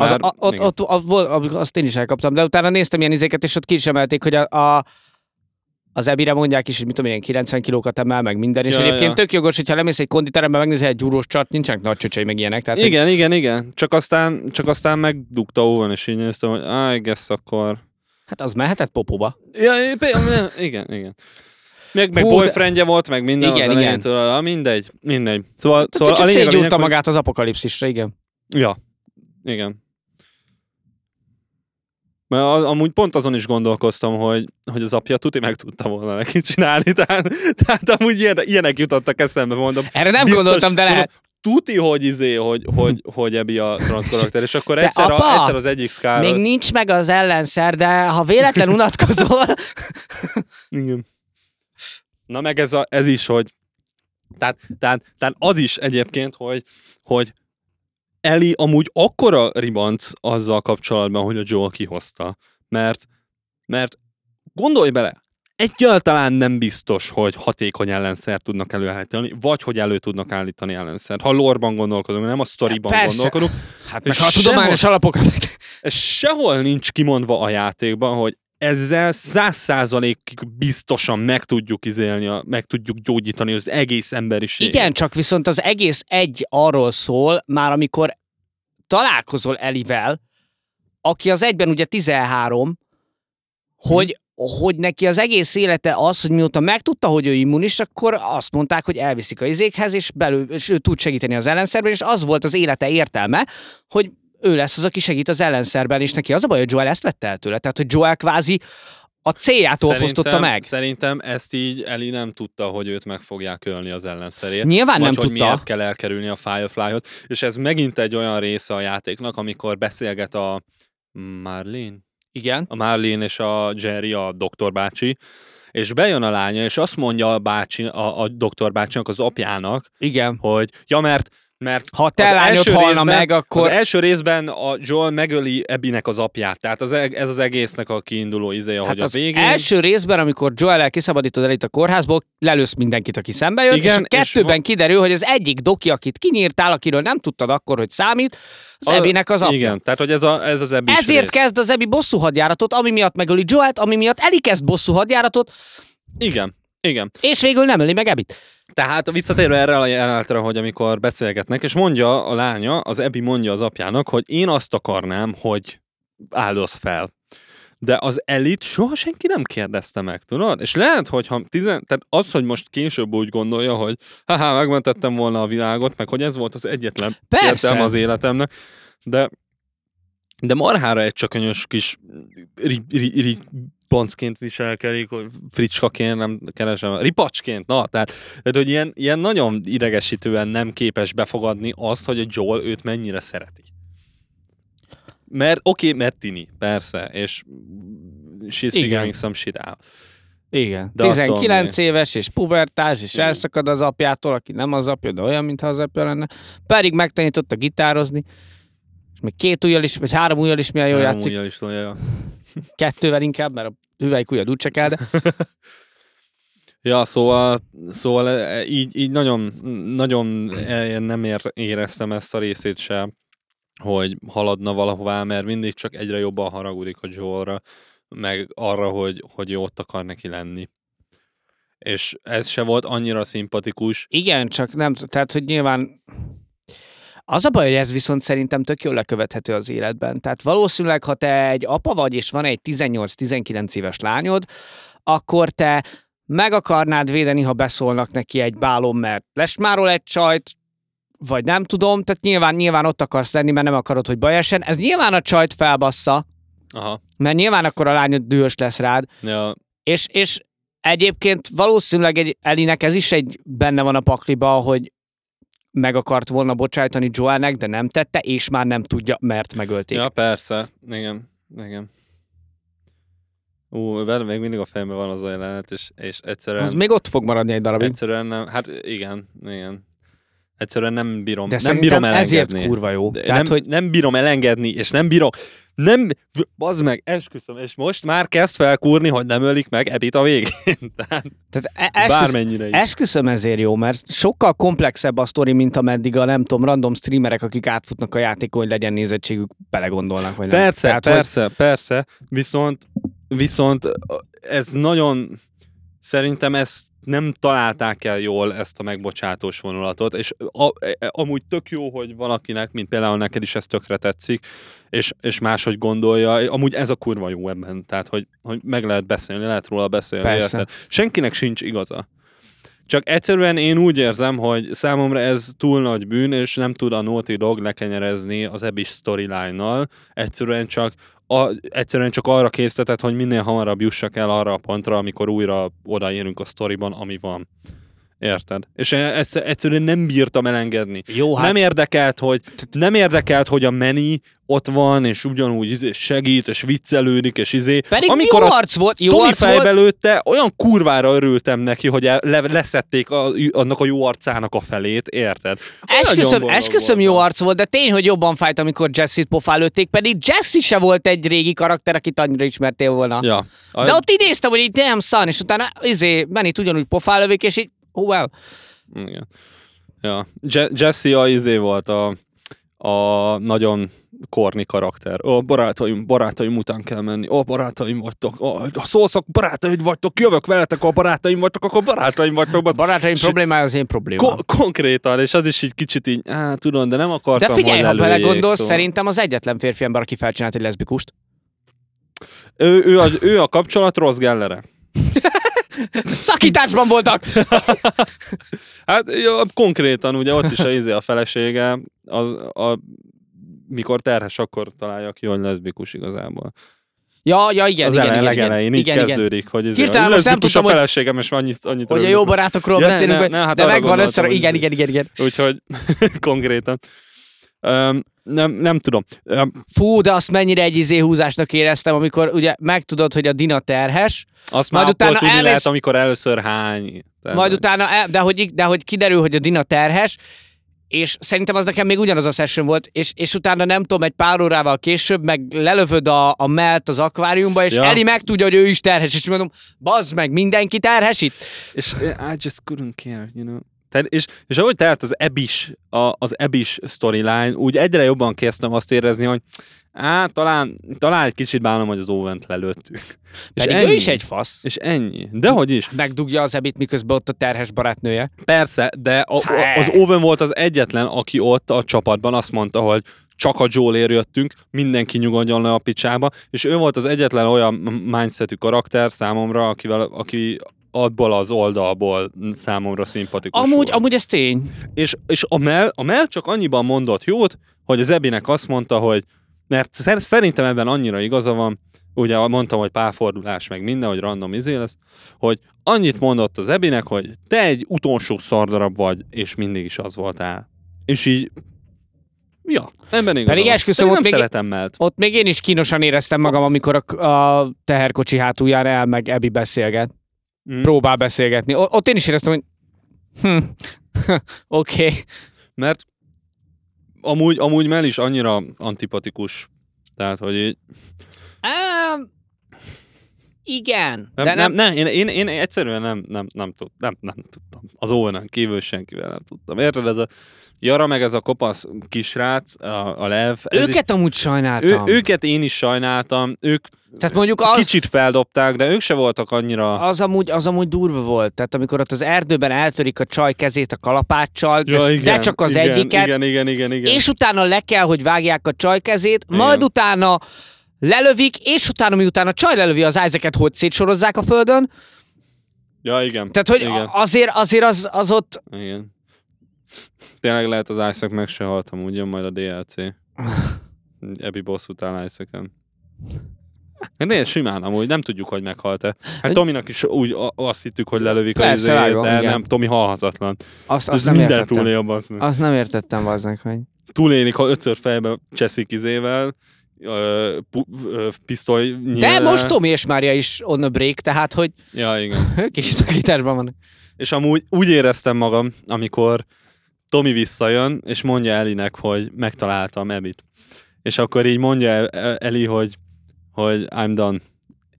Az, Már- a, ott, igen. ott, ott, volt, azt én is elkaptam, de utána néztem ilyen izéket, és ott ki is emelték, hogy a, a az ebire mondják is, hogy mit tudom, én, 90 kilókat emel, meg minden, és Ja, egyébként ja. tök jogos, hogyha lemész egy konditerembe, megnézel egy gyúrós csart, nincsenek nagy csöcsei, meg ilyenek. Tehát, hogy- igen, igen, igen. Csak aztán, csak aztán megdugta óvan, és így néztem, hogy I guess akkor... Hát az mehetett popóba. Ja, igen, igen, igen. Meg, meg Hú, de- boyfriendje volt, meg minden Igen, az igen. elejétől, ah, mindegy, mindegy. Szóval, Szóval csak a lényeg, magát az apokalipszisre, igen. Ja, igen. Mert amúgy pont azon is gondolkoztam, hogy, hogy az apja tuti meg tudta volna neki csinálni, tehát, tehát amúgy ilyen, ilyenek jutottak eszembe, mondom. Erre nem Biztos, gondoltam, de lehet. Tuti, hogy izé, hogy, hogy, hogy ebbi a transz karakter, és akkor De egyszer, apa, a, egyszer az egyik szkára... Még nincs meg az ellenszer, de ha véletlen unatkozol, *laughs* Igen. Na meg ez, a, ez is, hogy tehát, tehát, tehát az is egyébként, hogy, hogy Eli amúgy akkora ribanc azzal kapcsolatban, hogy a Joel kihozta. Mert, mert gondolj bele, egyáltalán nem biztos, hogy hatékony ellenszert tudnak előállítani, vagy hogy elő tudnak állítani ellenszert. Ha lorban gondolkodunk, nem a sztoriban Persze. gondolkodunk. hát meg ha tudományos alapokra fektet. Ez sehol nincs kimondva a játékban, hogy ezzel száz százalékig biztosan meg tudjuk izélni, meg tudjuk gyógyítani az egész emberiséget. Igen, csak viszont az egész egy arról szól, már amikor találkozol Elivel, aki az egyben ugye 13, hogy, hogy neki az egész élete az, hogy mióta megtudta, hogy ő immunis, akkor azt mondták, hogy elviszik a izékhez, és, belül, és ő tud segíteni az ellenszerben, és az volt az élete értelme, hogy ő lesz az, aki segít az ellenszerben, és neki az a baj, hogy Joel ezt vette el tőle. Tehát, hogy Joel kvázi a céljától fosztotta meg. Szerintem ezt így Eli nem tudta, hogy őt meg fogják ölni az ellenszerért. Nyilván nem hogy tudta. miért kell elkerülni a Firefly-ot. És ez megint egy olyan része a játéknak, amikor beszélget a Marlene? Igen. a Marlene és a Jerry, a doktor bácsi, és bejön a lánya, és azt mondja a, bácsi, a, a doktor bácsinak, az apjának, Igen. hogy ja, mert mert Ha te lányod első halna részben- meg, akkor... Az első részben a Joel megöli Ebinek az apját, tehát az, eg- ez az egésznek a kiinduló izéje, Hát hogy az a végén... első részben, amikor Joel kiszabadítod elit a kórházból, lelősz mindenkit, aki szembe jön, Igen, és a és kettőben va- kiderül, hogy az egyik doki, akit kinyírtál, akiről nem tudtad akkor, hogy számít, az A- Ebinek az apja. Igen, tehát hogy ez, a, ez az Ebi Ezért kezd az Ebi bosszú hadjáratot, ami miatt megöli Joelt, ami miatt Eli kezd bosszú hadjáratot, Igen, igen. és végül nem öli meg Ebit. Tehát visszatérve erre a jelenetre, hogy amikor beszélgetnek, és mondja a lánya, az Ebi mondja az apjának, hogy én azt akarnám, hogy áldoz fel. De az elit soha senki nem kérdezte meg, tudod? És lehet, hogy ha tizen... Tehát az, hogy most később úgy gondolja, hogy haha, megmentettem volna a világot, meg hogy ez volt az egyetlen Persze. értelme az életemnek, de de marhára egy csökönyös kis ri, ri, ri, poncként viselkedik, hogy fricskaként nem keresem, ripacsként, na, tehát, tehát hogy ilyen, ilyen nagyon idegesítően nem képes befogadni azt, hogy a Joel őt mennyire szereti. Mert oké, okay, mert tini, persze, és she's figuring some shit out. Igen. De attól 19 éves, és pubertás, és Igen. elszakad az apjától, aki nem az apja, de olyan, mintha az apja lenne. Pedig megtanította gitározni, és még két ujjal is, vagy három ujjal is milyen jól játszik. úgy is tudja, ja. Kettővel inkább, mert a hüvelykujjad úgy kell, de *laughs* Ja, szóval, szóval e, így, így nagyon, nagyon e, nem ér, éreztem ezt a részét se, hogy haladna valahová, mert mindig csak egyre jobban haragudik a Joelra, meg arra, hogy, hogy jót akar neki lenni. És ez se volt annyira szimpatikus. Igen, csak nem, tehát, hogy nyilván az a baj, hogy ez viszont szerintem tök jól lekövethető az életben. Tehát valószínűleg, ha te egy apa vagy, és van egy 18-19 éves lányod, akkor te meg akarnád védeni, ha beszólnak neki egy bálom, mert lesmárol egy csajt, vagy nem tudom, tehát nyilván, nyilván ott akarsz lenni, mert nem akarod, hogy baj essen. Ez nyilván a csajt felbassza, Aha. Mert nyilván akkor a lányod dühös lesz rád, Ja, és, és egyébként valószínűleg egy, Elinek ez is egy benne van a pakliba, hogy meg akart volna bocsájtani Joelnek, de nem tette, és már nem tudja, mert megölték. ja, persze. Igen, igen. Ú, velem még mindig a fejemben van az a jelenet, és, és egyszerűen... Az még ott fog maradni egy darabig. Egyszerűen nem, hát igen, igen. Egyszerűen nem bírom, De nem bírom ezért elengedni. kurva jó. De Tehát, nem, hogy nem bírom elengedni, és nem bírom, nem, bazd meg, esküszöm, és most már kezd felkúrni, hogy nem ölik meg Ebit a végén. *laughs* Tehát tehát e- esküsz, bármennyire is. esküszöm ezért jó, mert sokkal komplexebb a sztori, mint ameddig a nem tudom, random streamerek, akik átfutnak a játékon, hogy legyen nézettségük, belegondolnak, vagy nem. Persze, Tehát, hogy- persze, persze, viszont, viszont ez nagyon, szerintem ezt nem találták el jól ezt a megbocsátós vonulatot, és a, a, amúgy tök jó, hogy valakinek, mint például neked is ez tökre tetszik, és, és máshogy gondolja, amúgy ez a kurva jó ebben, tehát hogy, hogy meg lehet beszélni, lehet róla beszélni? Senkinek sincs igaza. Csak egyszerűen én úgy érzem, hogy számomra ez túl nagy bűn, és nem tud a Naughty Dog lekenyerezni az Abyss storyline-nal. Egyszerűen csak, a, egyszerűen csak arra késztetett, hogy minél hamarabb jussak el arra a pontra, amikor újra odaérünk a sztoriban, ami van. Érted? És e- ezt egyszerűen nem bírtam elengedni. Jó, hát Nem érdekelt, hogy nem érdekelt, hogy a Meni ott van, és ugyanúgy izé segít, és viccelődik, és izé. pedig Amikor jó a arc volt, jó Tomi arc volt. fejbe lőtte, olyan kurvára örültem neki, hogy le, leszették a, annak a jó arcának a felét, érted? Olyan Esküszöm, esküszöm jó arc volt, de tény, hogy jobban fájt, amikor Jesse-t pofálőtték, pedig Jesse se volt egy régi karakter, akit annyira ismertél volna. Ja. A, De ott így néztem, hogy így damn son, és utána izé, Benit ugyanúgy pofálövik, és így, oh well. Igen. Ja. Je- Jesse a izé volt a, a nagyon korni karakter. Ó, barátaim, barátaim után kell menni. Ó, barátaim vagytok. Ó, ha szólszak, barátaim vagytok, jövök veletek, ha barátaim vagytok, akkor barátaim vagytok. Basz- Barátaim És- problémája az én problémám. Ko- konkrétan, és az is így kicsit így, á, tudom, de nem akartam, De figyelj, ha belegondolsz, szóval. szerintem az egyetlen férfi ember, aki felcsinált egy leszbikust. Ő, ő, a, ő a kapcsolat rossz gellere. *laughs* Szakításban voltak! *laughs* Hát jó, konkrétan ugye ott is a, izé a felesége, az, a, mikor terhes, akkor találja ki, hogy leszbikus igazából. Ja, ja, igen, az igen, igen, igen, legelején így igen, igen. kezdődik, hogy izé, Hirtelen most nem tudtam, a feleségem, és annyit, annyit Hogy a jó barátokról Ja, beszélünk, ne, ne, hát de megvan össze, igen, izé- igen, igen, igen. Úgyhogy *laughs* konkrétan. Um, nem, nem tudom. Um, Fú, de azt mennyire egy izé húzásnak éreztem, amikor ugye megtudod, hogy a Dina terhes, azt Majd már utána akkor tudni elmész- lehet, amikor először hány. Tehát, majd utána, el- de hogy, de hogy kiderül, hogy a Dina terhes, és szerintem az nekem még ugyanaz a session volt, és, és utána nem tudom, egy pár órával később meg lelövöd a, a melt az akváriumba, és Ja. ja. Eli megtudja, hogy ő is terhes, és mondom, bazd meg, mindenki terhes itt? És I just couldn't care, you know. Tehát, és, és ahogy telt az Ebis, a, az Ebis storyline, úgy egyre jobban kezdtem azt érezni, hogy á, talán, talán egy kicsit bánom, hogy az Ovent lelőttük. *laughs* És Pedig ő is egy fasz. És ennyi. Dehogy is. Megdugja az ebit, miközben ott a terhes barátnője. Persze, de a, a, Hát. az Owen volt az egyetlen, aki ott a csapatban azt mondta, hogy csak a Joel jöttünk, mindenki nyugodjon le a picsába, és ő volt az egyetlen olyan mindsetű karakter számomra, akivel, aki abból az oldalból számomra szimpatikus Amúgy, volt. amúgy ez tény. És, és a, Mel, a Mel csak annyiban mondott jót, hogy az Ebinek azt mondta, hogy mert szer- szerintem ebben annyira igaza van, ugye mondtam, hogy párfordulás meg minden, hogy random izé lesz, hogy annyit mondott az Ebinek, hogy te egy utolsó szardarab vagy, és mindig is az voltál. És így, ja, ebben igaza Pedig esküszöm, ott még- szeretem Melt. Ott még én is kínosan éreztem magam, Fasz. amikor a, a teherkocsi hátulján el meg Ebi beszélget. Mm. Próbál beszélgetni. O- ott én is éreztem, hogy hm, *laughs* oké. Okay. Mert amúgy, amúgy Mel is annyira antipatikus. Tehát, hogy így, Um, igen. Nem, de nem, nem, nem, én, én, én egyszerűen nem, nem, nem, tud, nem, nem tudtam. Az owen kívül senkivel nem tudtam. Érted, ez a Jara meg ez a kopasz kisrác, a, a Lev, ez őket amúgy is, ő, sajnáltam. őket én is sajnáltam, ők Tehát mondjuk az, kicsit feldobták, de ők se voltak annyira... az, amúgy, az amúgy durva volt. Tehát amikor ott az erdőben eltörik a csaj kezét a kalapáccsal, de, de csak az igen, egyiket, Igen, igen, igen, igen. és utána le kell, hogy vágják a csaj kezét, Igen. majd utána lelövik, és utána miután a csaj lelövi az Isaac-et, hogy szétsorozzák a földön. Ja, igen. Tehát, hogy igen. azért, azért az, az ott... igen. Tényleg lehet az Isaac meg se haltam, úgy jön majd a DLC. *laughs* Ebi bosszút áll Isaac-en. Miért simán amúgy, nem tudjuk, hogy meghalt-e. Hát Tominak is úgy a- azt hittük, hogy lelövik a Persze, izéjét, vágom, de igen. nem, Tomi halhatatlan. Azt, Ez azt nem minden értettem. túlél, bazd meg. Azt nem értettem, bazdnek, hogy... Túlélik, ha ötször fejbe cseszik izével, ö, pu- ö, pisztoly De nyílnál. most Tomi és Mária is on a break, tehát, hogy Ja, igen. ők is szakításban vannak. És amúgy úgy éreztem magam, amikor Tomi visszajön, és mondja Elinek, hogy megtaláltam Ebit. És akkor így mondja El- Eli, hogy, hogy I'm done.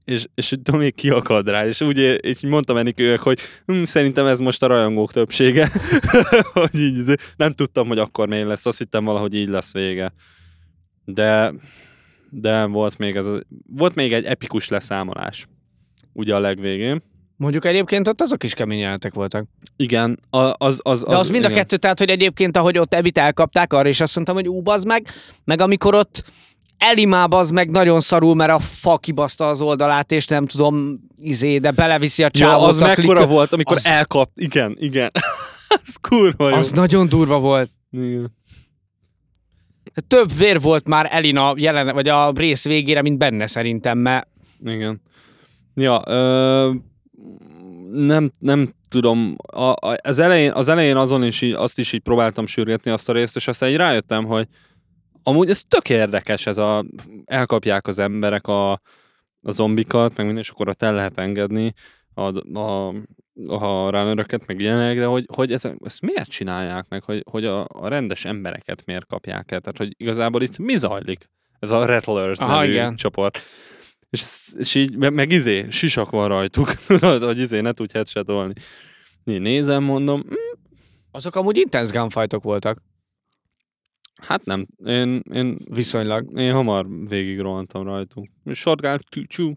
És, és Tomi kiakad rá, és úgy és mondtam Enikőnek, hogy hm, szerintem ez most a rajongók többsége. *laughs* hogy így, nem tudtam, hogy akkor miért lesz, azt hittem valahogy így lesz vége. De, de volt még, ez a, volt még egy epikus leszámolás. Ugye a legvégén. Mondjuk egyébként ott azok is kemény jelenetek voltak. Igen, a- az, az, az, De az, mind a igen. kettő, tehát, hogy egyébként, ahogy ott Ebit elkapták, arra is azt mondtam, hogy ú, bazd meg, meg amikor ott Elimá az meg nagyon szarul, mert a fa kibaszta az oldalát, és nem tudom, izé, de beleviszi a Ja, csávót. az a mekkora klik- volt, amikor az- elkapt. Igen, igen. *laughs* az kurva jó. Az nagyon durva volt. Igen. Több vér volt már Elina jelen, vagy a rész végére, mint benne szerintem, mert Igen. Ja, ö, nem, nem tudom, a, a, az, elején, az elején azon is így, azt is így próbáltam sürgetni azt a részt, és aztán így rájöttem, hogy amúgy ez tök érdekes, ez a, elkapják az emberek a, a zombikat, meg minden, és akkor ott el lehet engedni a, a, a runneröket, meg ilyenek, de hogy, hogy ez, ezt miért csinálják meg, hogy, hogy a, a rendes embereket miért kapják el, tehát hogy igazából itt mi zajlik? Ez a Rattlers Aha, nevű igen. csoport. És, és így, meg, meg izé, sisak van rajtuk, *laughs* hogy izé ne tudj headshotolni. Így nézem, mondom, hm, azok amúgy intense gunfightok voltak. hát nem, én, én, Viszonylag. én hamar végig rohantam rajtuk. Shotgun, csú.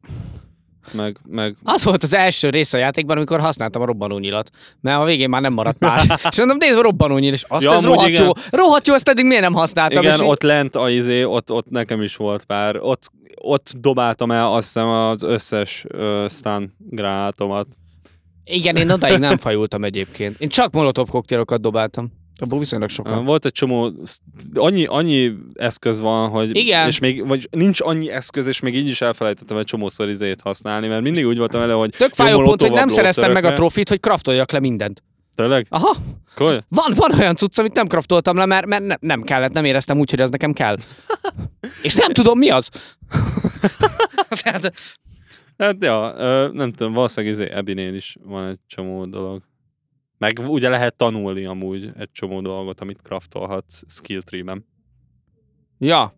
Meg, meg, Az volt az első rész a játékban, amikor használtam a robbanónyilat. Mert a végén már nem maradt más. *laughs* és mondom, nézd a robbanónyíl, és azt Ja, ez rohadt igen. jó. Rohadt jó, ezt eddig miért nem használtam? igen, és így- ott lent a izé, ott, ott nekem is volt pár, ott, ott dobáltam el azt hiszem az összes uh, stun gránátomat. Igen, én odáig nem fajultam egyébként. Én csak molotov koktélokat dobáltam. Abból viszonylag sokan. Volt egy csomó, annyi, annyi eszköz van, hogy Igen. és még, vagy nincs annyi eszköz, és még így is elfelejtettem egy csomószor izét használni, mert mindig úgy voltam vele, hogy Tök jó fájó pont, hogy nem szereztem meg a trofit, hogy kraftoljak le mindent. Tényleg? Aha, Koly? van, van olyan cucc, amit nem kraftoltam le, mert, mert ne, nem kellett, nem éreztem úgy, hogy az nekem kell. *laughs* És nem tudom, mi az. Tehát, *laughs* Hát ja, nem tudom, valószínűleg izé Ebinél is van egy csomó dolog. Meg ugye lehet tanulni amúgy egy csomó dolgot, amit craftolhatsz skill tree-ben. ja.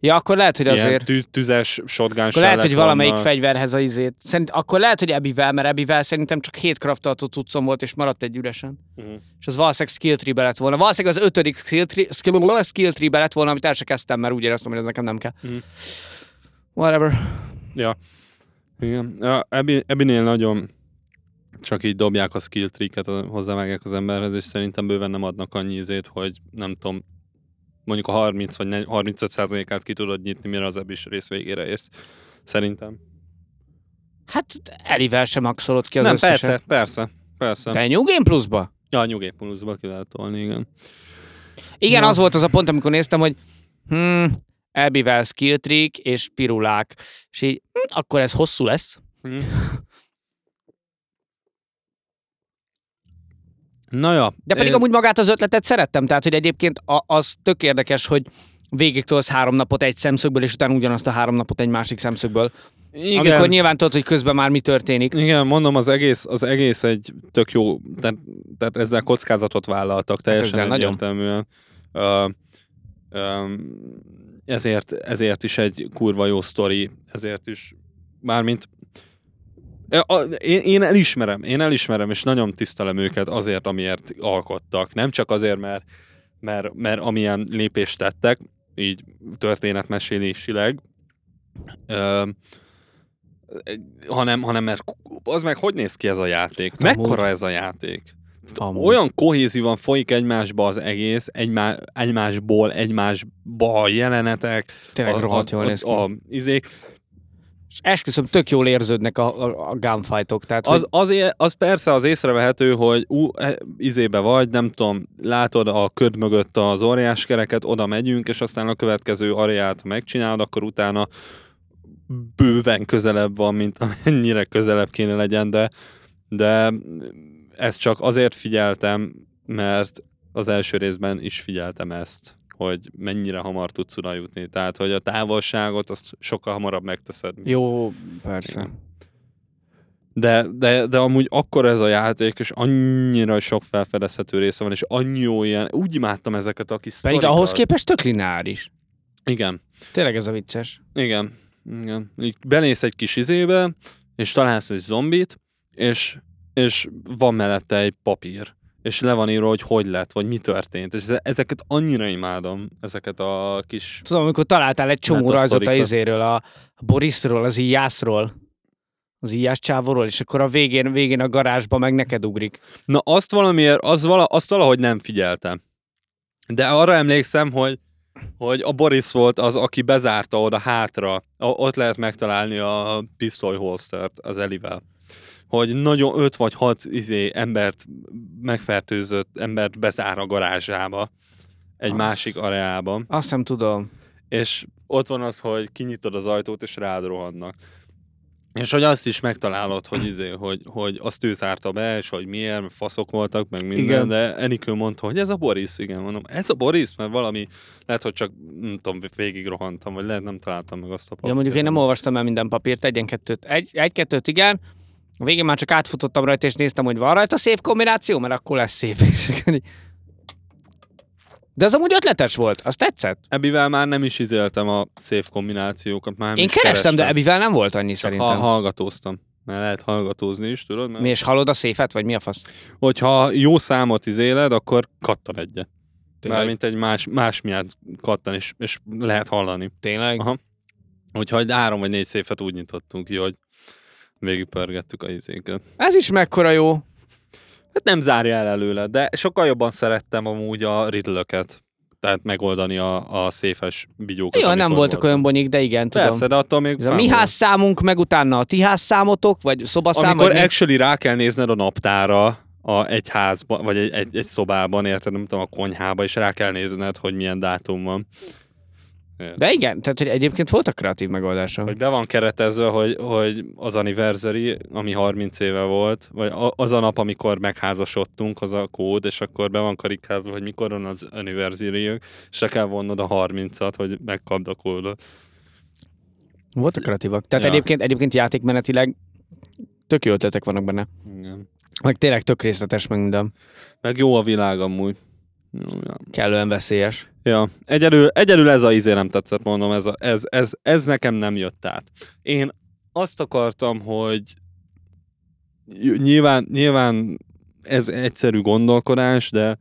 Ja, akkor lehet, hogy Ilyen azért. tű, tüzes shotgun Akkor lehet, hogy valamelyik vannak. fegyverhez a izét. Szerint, akkor lehet, hogy Ebivel, mert Ebivel szerintem csak 7 kraftolható cuccom volt, és maradt egy üresen. Mhm. És az valószínűleg skill tree lett volna. Valószínűleg az ötödik skill tree, skill, skill tree lett volna, amit el se kezdtem, mert úgy éreztem, hogy ez nekem nem kell. Mhm. Whatever. Ja. Igen. Ja, Ebi, Ebinél nagyon csak így dobják a skill tricket, hozzávágják az emberhez, és szerintem bőven nem adnak annyi izét, hogy nem tudom, mondjuk a 30 vagy 40 35 százalékát ki tudod nyitni, mire az Ebis rész végére érsz. Szerintem. Hát Elivel sem maxolod ki az nem, összeset. persze, persze, persze. De New Game Plus-ba? Ja, a nyugép pluszba ki lehet tolni, igen. Igen, Ja. az volt az a pont, amikor néztem, hogy hmm, Ebivel skill trick és pirulák. És így, hm, akkor ez hosszú lesz. Hm. Na ja. De pedig én- amúgy magát az ötletet szerettem, tehát hogy egyébként a, az tök érdekes, hogy végig tolsz három napot egy szemszögből, és utána ugyanazt a három napot egy másik szemszögből. igen, Amikor nyilván tudod, hogy közben már mi történik. Igen, mondom, az egész, az egész egy tök jó, tehát, tehát ezzel kockázatot vállaltak teljesen ezzel nagyon. egyértelműen. Ö, ö, ezért, ezért is egy kurva jó sztori, ezért is, mármint Ö, a- én, én elismerem, én elismerem, és nagyon tisztelem őket azért, amiért alkottak. Nem csak azért, mert, mert, mert amilyen lépést tettek, így történetmesélésileg, ö, hanem, hanem mert az meg hogy néz ki ez a játék? Hát Mekkora amúgy. ez a játék? Amúgy. Olyan kohézívan folyik egymásba az egész, egymá, egymásból egymásba a jelenetek, Tényleg a, rohadt jól a, néz ki. a izék. És esküszöm, tök jól érződnek a, a, a gunfightok. Tehát, Az, hogy, az, az persze az észrevehető, hogy ú, izébe vagy, nem tudom, látod a köd mögött az óriás kereket, oda megyünk, és aztán a következő areát ha megcsinálod, akkor utána bőven közelebb van, mint amennyire közelebb kéne legyen, de, de ezt csak azért figyeltem, mert az első részben is figyeltem ezt, hogy mennyire hamar tudsz oda jutni. Tehát, hogy a távolságot azt sokkal hamarabb megteszed. Jó, persze. Igen. De, de, de amúgy akkor ez a játék, és annyira sok felfedezhető része van, és annyi jó ilyen, úgy imádtam ezeket a kis Pedig ahhoz képest tök lineáris. Igen, Tényleg ez a vicces. igen, igen. Így benéz egy kis izébe, és találsz egy zombit, és, és van mellette egy papír, és le van írva, hogy hogy lett, vagy mi történt. És eze- ezeket annyira imádom, ezeket a kis... Tudom, amikor találtál egy csomó rajzot a izéről, a Borisról, az Ijászról, az Ijás csávóról, és akkor a végén, végén a garázsba meg neked ugrik. Na azt valamiért, az vala, azt valahogy nem figyeltem. De arra emlékszem, hogy, hogy a Boris volt az, aki bezárta oda hátra. Ott lehet megtalálni a pisztolyholstert az Elivel. Hogy nagyon öt vagy hat izé, embert, megfertőzött embert bezár a garázsába. Egy Az. másik areában. Azt nem tudom. És ott van az, hogy kinyitod az ajtót, és rád rohannak. És hogy azt is megtalálod, hogy, izé, hogy, hogy azt ő zárta be, és hogy miért, mert faszok voltak, meg minden, Igen. de Enikő mondta, hogy ez a Boris, igen, mondom, ez a Boris, mert valami, lehet, hogy csak, nem tudom, végig rohantam, vagy lehet nem találtam meg azt a papírt. Ja, mondjuk én nem olvastam el minden papírt, egyen-kettőt. Egy, egy-kettőt igen, a végén már csak átfutottam rajta, és néztem, hogy van rajta szép kombináció, mert akkor lesz szép. *laughs* De az amúgy ötletes volt, az tetszett. Ebivel már nem is izéltem a szép kombinációkat, már Én is kerestem, de kerestem. Ebivel nem volt annyi Csak szerintem. ha, hallgatóztam. Mert lehet hallgatózni is, tudod? Mert Mi, és hallod a széfet, vagy mi a fasz? Hogyha jó számot izéled, akkor kattan egyet. Tényleg? Mármint egy más, más miatt kattan, és, és lehet hallani. Tényleg? Aha. Úgyhogy három vagy négy széfet úgy nyitottunk ki, hogy végigpörgettük a izéket. Ez is mekkora jó. Hát nem zárja el előle, de sokkal jobban szerettem amúgy a riddlöket. Tehát megoldani a, a széfes bigyókat. Jó, nem voltak olyan bonyik, de igen, tudom. Persze, de attól még a mi házszámunk, meg utána a ti házszámotok, vagy szobaszám, Amikor vagy actually rá kell nézned a naptára, a, egy házban, vagy egy, egy, egy szobában, érted, nem tudom, a konyhába, és rá kell nézned, hogy milyen dátum van. De igen, tehát hogy egyébként voltak kreatív megoldások. Hogy be van keretezve, hogy, hogy az anniversary, ami 30 éve volt, vagy az a nap, amikor megházasodtunk, az a kód, és akkor be van karikázva, hogy mikor van az anniversary és le kell vonnod a 30-at, hogy megkapd a kódot. Voltak kreatívak. Tehát Ja. egyébként, egyébként játékmenetileg tök jó ötletek vannak benne. Igen. Meg tényleg tök részletes, meg minden. Meg jó a világ amúgy. Kellően veszélyes. Ja, egyelül, egyelül ez a izé nem tetszett, mondom, ez, a, ez, ez, ez nekem nem jött át. Én azt akartam, hogy nyilván, nyilván ez egyszerű gondolkodás, de,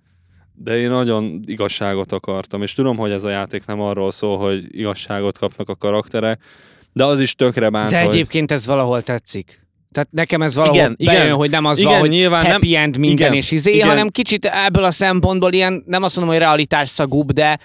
de én nagyon igazságot akartam, és tudom, hogy ez a játék nem arról szól, hogy igazságot kapnak a karakterek, de az is tökre bánt, De hogy... egyébként ez valahol tetszik. Tehát nekem ez valahol Igen, igen, bejön, igen. hogy nem az Igen, van, hogy nyilván happy nem- end minden igen, és izé, igen. hanem kicsit ebből a szempontból ilyen, nem azt mondom, hogy realitás szagúbb, de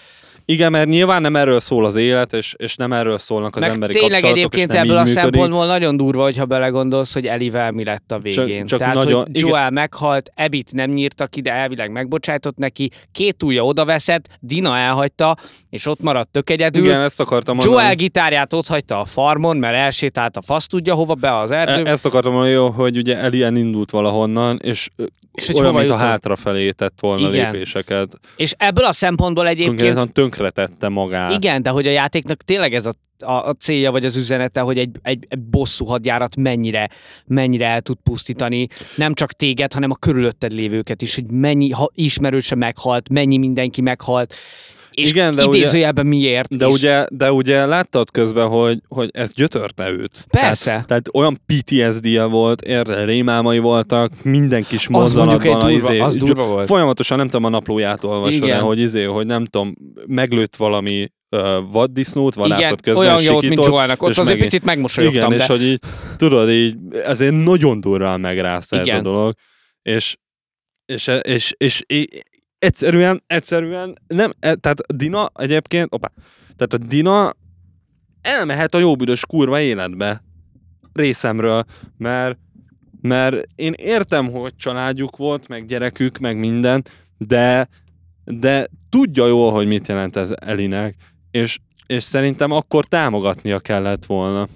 Igen, mert nyilván nem erről szól az élet, és, és nem erről szólnak az meg emberi tényleg kapcsolatok, egyébként és nem ebből a működik. szempontból nagyon durva, hogyha belegondolsz, hogy Elivel mi lett a végén. csak Tehát, nagyon- hogy Joel meghalt, Ebit nem nyírta ki, de elvileg megbocsájtott neki, két ujja odaveszett, Dina elhagyta, és ott maradt tök egyedül. Igen, ezt akartam mondani. Joel gitárját ott hagyta a farmon, mert elsétált a fasz tudja hova be az erdőbe. E- ezt akartam mondani, jó, hogy ugye Elien indult valahonnan, és, És olyan, mintha jutott? hátrafelé tett volna Igen. lépéseket. És ebből a szempontból egyébként Konkrétan tönkretette magát. Igen, de hogy a játéknak tényleg ez a, a, a célja vagy az üzenete, hogy egy, egy, egy bosszú hadjárat mennyire, mennyire el tud pusztítani, nem csak téged, hanem a körülötted lévőket is, hogy mennyi ha ismerőse meghalt, mennyi mindenki meghalt, és Igen, de ugye- idézőjelben miért. De ugye, de ugye láttad közben, hogy, hogy ez gyötörte őt. Persze. Tehát, tehát olyan PTSD-je volt, érde, rémálmai voltak, minden kis az mozzanatban. durva, izé, az durva volt. Folyamatosan nem tudom, a naplóját olvasod Igen. el, hogy izé, hogy nem tudom, meglőtt valami vaddisznót, vadászat Igen, közben olyan jó, mint sikított, Joelnak. Ott azért megint- picit megmosolyogtam, Igen, de... és hogy így, tudod, így, ezért nagyon durrán megrázta ez a Igen. dolog. És, és, és, és, és egyszerűen, egyszerűen nem, e- tehát Dina egyébként, opa, tehát a Dina elmehet a jóbüdös kurva életbe részemről, mert, mert én értem, hogy családjuk volt, meg gyerekük, meg minden, de, de tudja jól, hogy mit jelent ez Elinek, és, és szerintem akkor támogatnia kellett volna.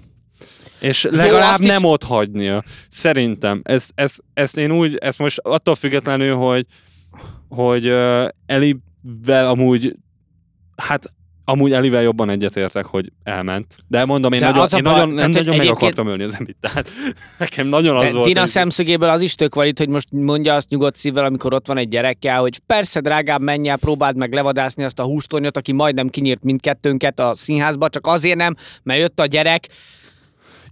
És legalább is- nem ott hagynia. Szerintem. Ezt, ezt, ezt én úgy, ezt most attól függetlenül, hogy, hogy uh, Elivel amúgy, hát amúgy Elivel jobban egyetértek, hogy elment. De mondom, én De nagyon, a én baj- nagyon, nem nagyon meg akartam ölni az Emit. Tehát *laughs* nekem nagyon az De volt. Dina hogy- szemszögéből az is tök valid, hogy most mondja azt nyugodt szívvel, amikor ott van egy gyerekkel, hogy persze, drágám, menj el, próbáld meg levadászni azt a hústornyot, aki majdnem kinyírt mindkettőnket a színházba, csak azért nem, mert jött a gyerek,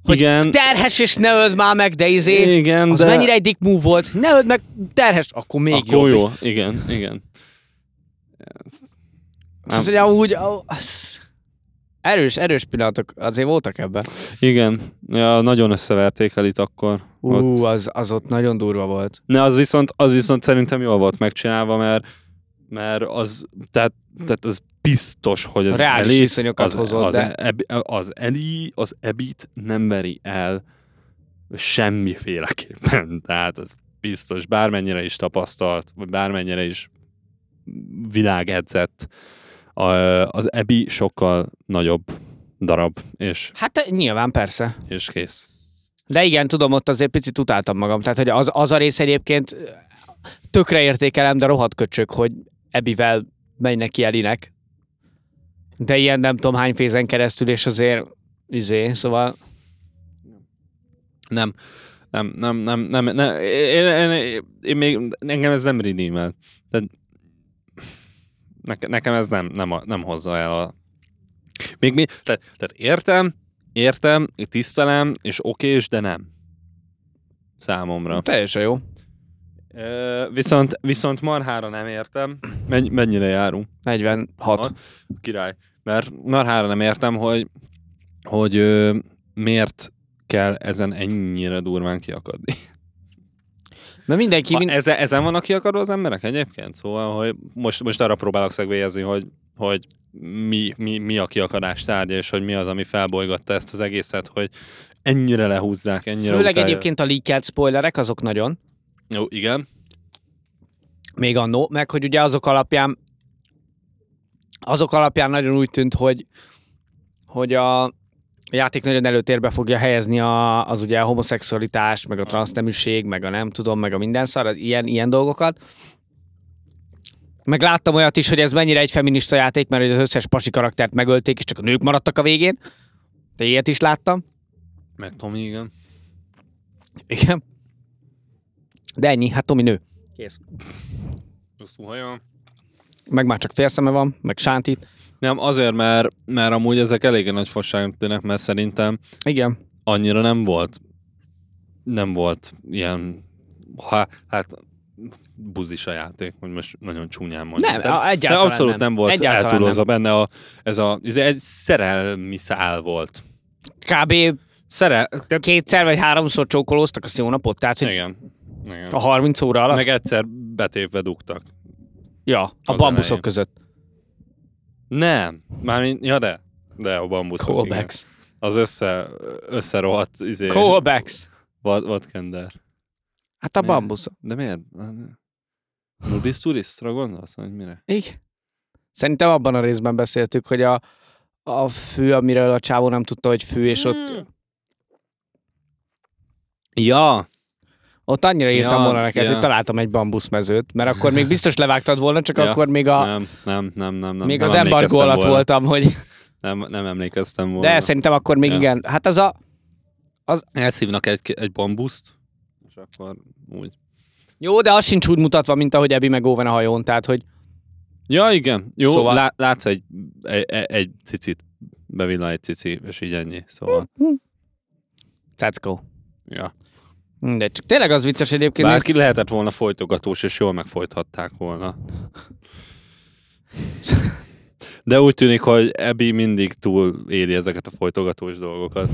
hogy Igen, terhes és ne öld már meg, de izé, igen, az de... mennyire egy dick move volt, ne öld meg, terhes, akkor még Akkor jobb. jó. Igen, igen. Amúgy, ó, az- erős, erős pillanatok azért voltak ebben. Igen, ja, nagyon összeverték el itt akkor. Ott. Ú, az, az ott nagyon durva volt. Ne, az viszont, az viszont szerintem jól volt megcsinálva, mert, mert az, tehát, tehát az biztos, hogy az Reális viszonyokat az, hozott, az, de- Ebi, az Eli, az Ebit nem veri el semmiféleképpen. *laughs* Tehát az biztos, bármennyire is tapasztalt, vagy bármennyire is világedzett, az Ebi sokkal nagyobb darab, és, Hát nyilván persze. és kész. De igen, tudom, ott azért picit utáltam magam. Tehát, hogy az, az a rész egyébként tökre értékelem, de rohadt köcsök, hogy Ebivel megy neki Elinek. De ilyen nem tudom hány fézen keresztül, és azért izé, szóval Nem, nem, nem, nem, nem, nem én, én, én, én még, engem ez nem redeemel. Tehát neke, nekem ez nem, nem, a- nem hozza el a... Még mi, tehát, tehát értem, értem, tisztelem, és okés, de nem. Számomra. teljesen jó. Ö, viszont, viszont marhára nem értem, Menny, mennyire járunk. 46. Király. Mert marhára nem értem, hogy, hogy ö, miért kell ezen ennyire durván kiakadni. Mert mindenki, mind... ezen, ezen vannak kiakadva az emberek egyébként? Szóval, hogy most, most arra próbálok szegvélyezni, hogy, hogy mi, mi, mi a kiakadás tárgya, és hogy mi az, ami felbolygatta ezt az egészet, hogy ennyire lehúzzák, ennyire főleg utálja. egyébként a leakelt spoilerek, azok nagyon. Jó, igen. még annó, meg hogy ugye azok alapján azok alapján nagyon úgy tűnt, hogy hogy a játék nagyon előtérbe fogja helyezni a, az ugye a homoszexualitás, meg a transzneműség, meg a nem tudom, meg a minden szar, ilyen, ilyen dolgokat. Meg láttam olyat is, hogy ez mennyire egy feminista játék, mert hogy az összes pasi karaktert megölték, és csak a nők maradtak a végén. De ilyet is láttam. Meg Tomi, igen. Igen. De ennyi, hát Tomi nő. Kész. Hosszú haja. Meg már csak félszeme van, meg sántit. Nem, azért, mert, mert amúgy ezek eléggé nagy fosságnak tűnnek, mert szerintem Igen. annyira nem volt nem volt ilyen ha, hát buzis a játék, hogy most nagyon csúnyán mondjam. Nem, Tehát- a- egyáltalán de abszolút nem, nem. volt eltúlozva benne a, ez a, ez egy szerelmi szál volt. Kb. Szerel, tehát, kétszer vagy háromszor csókolóztak, azt jó napot, tehát hogy igen. igen. a 30 óra alatt. Meg egyszer betépve dugtak. Ja, a bambuszok elején. között. Nem, már ja de, de a bambuszok, igen. Callbacks. Az össze, összerohadt izé, Callbacks. vad, vadkender. Hát a Miért? bambuszok. De miért? Nudis turistra gondolsz, hogy mire? Igen. Szerintem abban a részben beszéltük, hogy a, a fő, amiről a csávó nem tudta, hogy fő, és Hmm. ott, Ja, ott annyira írtam Ja, volna neked, ja. hogy találtam egy bambuszmezőt, mert akkor még biztos levágtad volna, csak Ja. akkor még, a, nem, nem, nem, nem, nem. még nem az embargó alatt volna. voltam, hogy Nem, nem emlékeztem volna. de szerintem akkor még Ja. igen. Hát az a, Elszívnak egy, egy bambuszt, és akkor úgy. jó, de az sincs úgy mutatva, mint ahogy Ebi meg Owen a hajón, tehát hogy Ja, igen. Jó, Szóval- lá, látsz egy, egy, egy cicit, bevillan egy cici, és így ennyi. Szóval, go. ja. De csak tényleg az vicces egyébként. Bárki lehetett volna folytogatós, és jól megfojthatták volna. De úgy tűnik, hogy Ebi mindig túl éli ezeket a folytogatós dolgokat.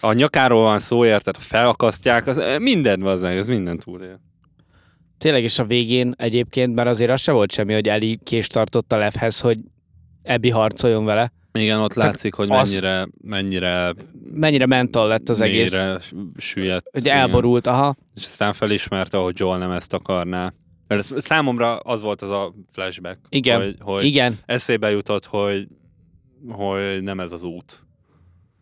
A nyakáról van szó, érted? Felakasztják, az minden van ez minden túlél. Tényleg is a végén egyébként, mert azért az se volt semmi, hogy Eli kést tartott a levhez, hogy Ebi harcoljon vele. Igen, ott Csak látszik, hogy az- mennyire, mennyire Mennyire mental lett az egész. süllyedt. Hogy igen. elborult, aha. És aztán felismerte, hogy Joel nem ezt akarná. Mert ez, számomra az volt az a flashback, Igen, hogy, hogy Igen, eszébe jutott, hogy, hogy nem ez az út.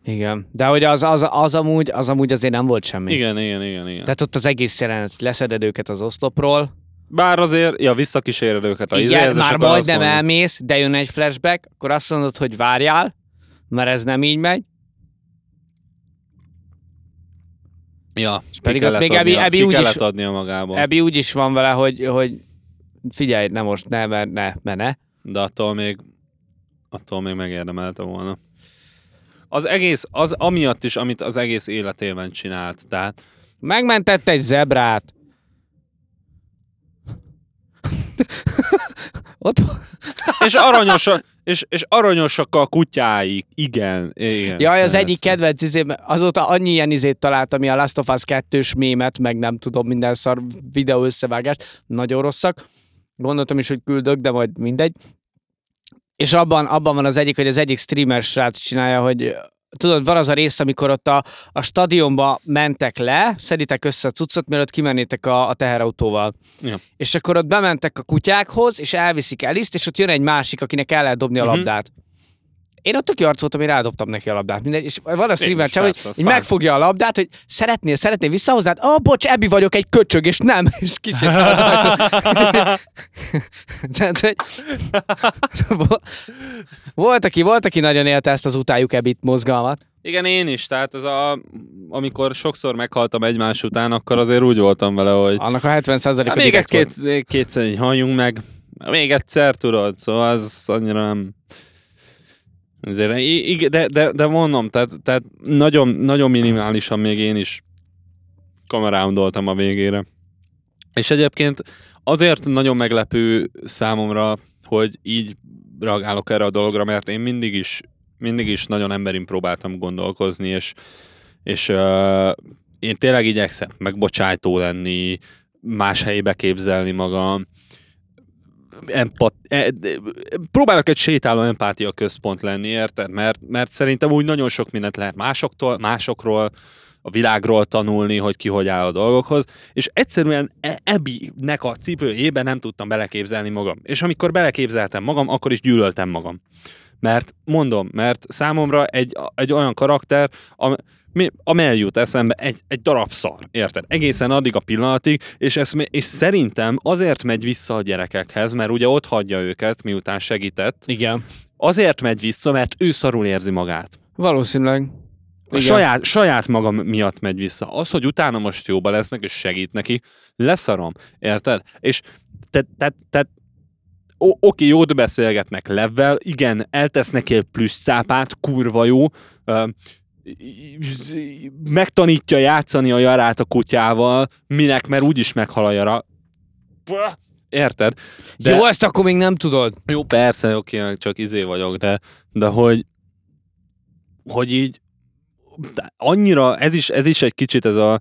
Igen. De hogy az, az, az, amúgy, az amúgy azért nem volt semmi. Igen, igen, igen, igen. Tehát ott az egész jelenet, leszeded őket az oszlopról, Bár azért, ja, visszakíséred őket a Igen, és már majdnem elmész, de jön egy flashback, akkor azt mondod, hogy várjál, mert ez nem így megy. Ja, ki pedig ott még Abby ki úgy is- adnia magából. Ebbi úgy is van vele, hogy, hogy figyelj, ne most, ne, mert ne, mert ne. De attól még, attól még megérdemelte volna. Az egész, az amiatt is, amit az egész életében csinált. Tehát Megmentett egy zebrát. *laughs* Ott és aranyosak, és, és aranyosak a kutyáik. Igen, igen. Jaj, az egyik kedvenc izém, azóta annyi ilyen izét találtam, a Last of Us 2-s mémet, meg nem tudom, minden szar videó összevágást, nagyon rosszak. Gondoltam is, hogy küldök, de majd mindegy. És abban, abban van az egyik, hogy az egyik streamer srác csinálja, hogy tudod, van az a rész, amikor ott a, a stadionba mentek le, szeditek össze a cuccot, mielőtt kimennétek a, a teherautóval. Ja. És akkor ott bementek a kutyákhoz, és elviszik Eliszt, és ott jön egy másik, akinek el lehet dobni a Mhm. labdát. Én ott tök arc voltam, én rádobtam neki a labdát. Mindegy, és van a streamer csak, hogy így megfogja a labdát, hogy szeretnél, szeretnél visszahozni, hát, oh, bocs, Ebbi vagyok, egy köcsög, és nem, *laughs* és kisétál az ajtó. *laughs* Tehát, hogy volt, aki, volt, aki nagyon élte ezt az utáljuk Ebbit mozgalmat. Igen, én is. Tehát ez a, amikor sokszor meghaltam egymás után, akkor azért úgy voltam vele, hogy Annak a 70 a hát még egy két, kétszer így halljunk meg. Még egyszer, tudod, szóval az annyira nem... Azért, i- igen, de, de, de mondom, tehát, tehát nagyon, nagyon minimálisan még én is kamerándoltam a végére. És egyébként azért nagyon meglepő számomra, hogy így reagálok erre a dologra, mert én mindig is, mindig is nagyon emberin próbáltam gondolkozni, és, és uh, én tényleg igyekszem megbocsájtó lenni, más helyébe képzelni magam, empat, e, próbálok egy sétáló empátia központ lenni, érted? Mert, mert szerintem úgy nagyon sok mindent lehet másoktól, másokról, a világról tanulni, hogy ki hogy áll a dolgokhoz, és egyszerűen e- Ebinek a cipőjében nem tudtam beleképzelni magam. És amikor beleképzeltem magam, akkor is gyűlöltem magam. Mert mondom, mert számomra egy, egy olyan karakter, am, mi, amely jut eszembe egy, egy darab szar, érted? Egészen addig a pillanatig, és, ez, és szerintem azért megy vissza a gyerekekhez, mert ugye ott hagyja őket, miután segített, Igen. azért megy vissza, mert ő szarul érzi magát. Valószínűleg. A saját, saját magam miatt megy vissza. Az, hogy utána most jóba lesznek, és segít neki, leszarom. Érted? És te, te, te, o- oké, jót beszélgetnek Levvel, igen, eltesz neki egy plusz szápát, kurva jó, megtanítja játszani a jarát a kutyával, minek, mert úgyis meghal a jara. Érted? De... Jó, ezt akkor még nem tudod. Jó, persze, oké, csak izé vagyok, de, de hogy, hogy így annyira, ez is, ez is egy kicsit ez a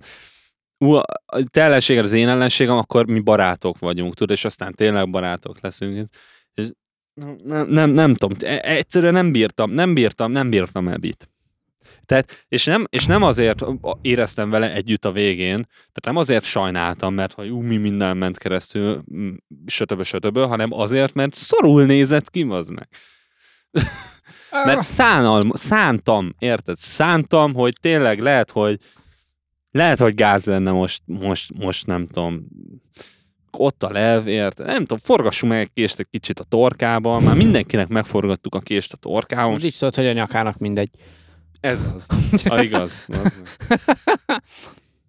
ú, te ellenséged az én ellenségem, akkor mi barátok vagyunk, tudod, és aztán tényleg barátok leszünk. És nem, nem, nem tudom, e- egyszerűen nem bírtam, nem bírtam, nem bírtam Ebit. Tehát, és nem, és nem azért éreztem vele együtt a végén, tehát nem azért sajnáltam, mert hogy ú, mi minden ment keresztül, sötöbö, sötöbö, hanem azért, mert szorul nézett ki, az meg. Mert szánal, szántam, érted? Szántam, hogy tényleg lehet, hogy lehet, hogy gáz lenne most, most, most nem tudom, ott a lev, érted? Nem tudom, forgassunk meg egy kést egy kicsit a torkába, már mindenkinek megforgattuk a kést a torkában. Most így szólt, hogy a nyakának mindegy. Ez az. A *laughs* igaz. Az meg.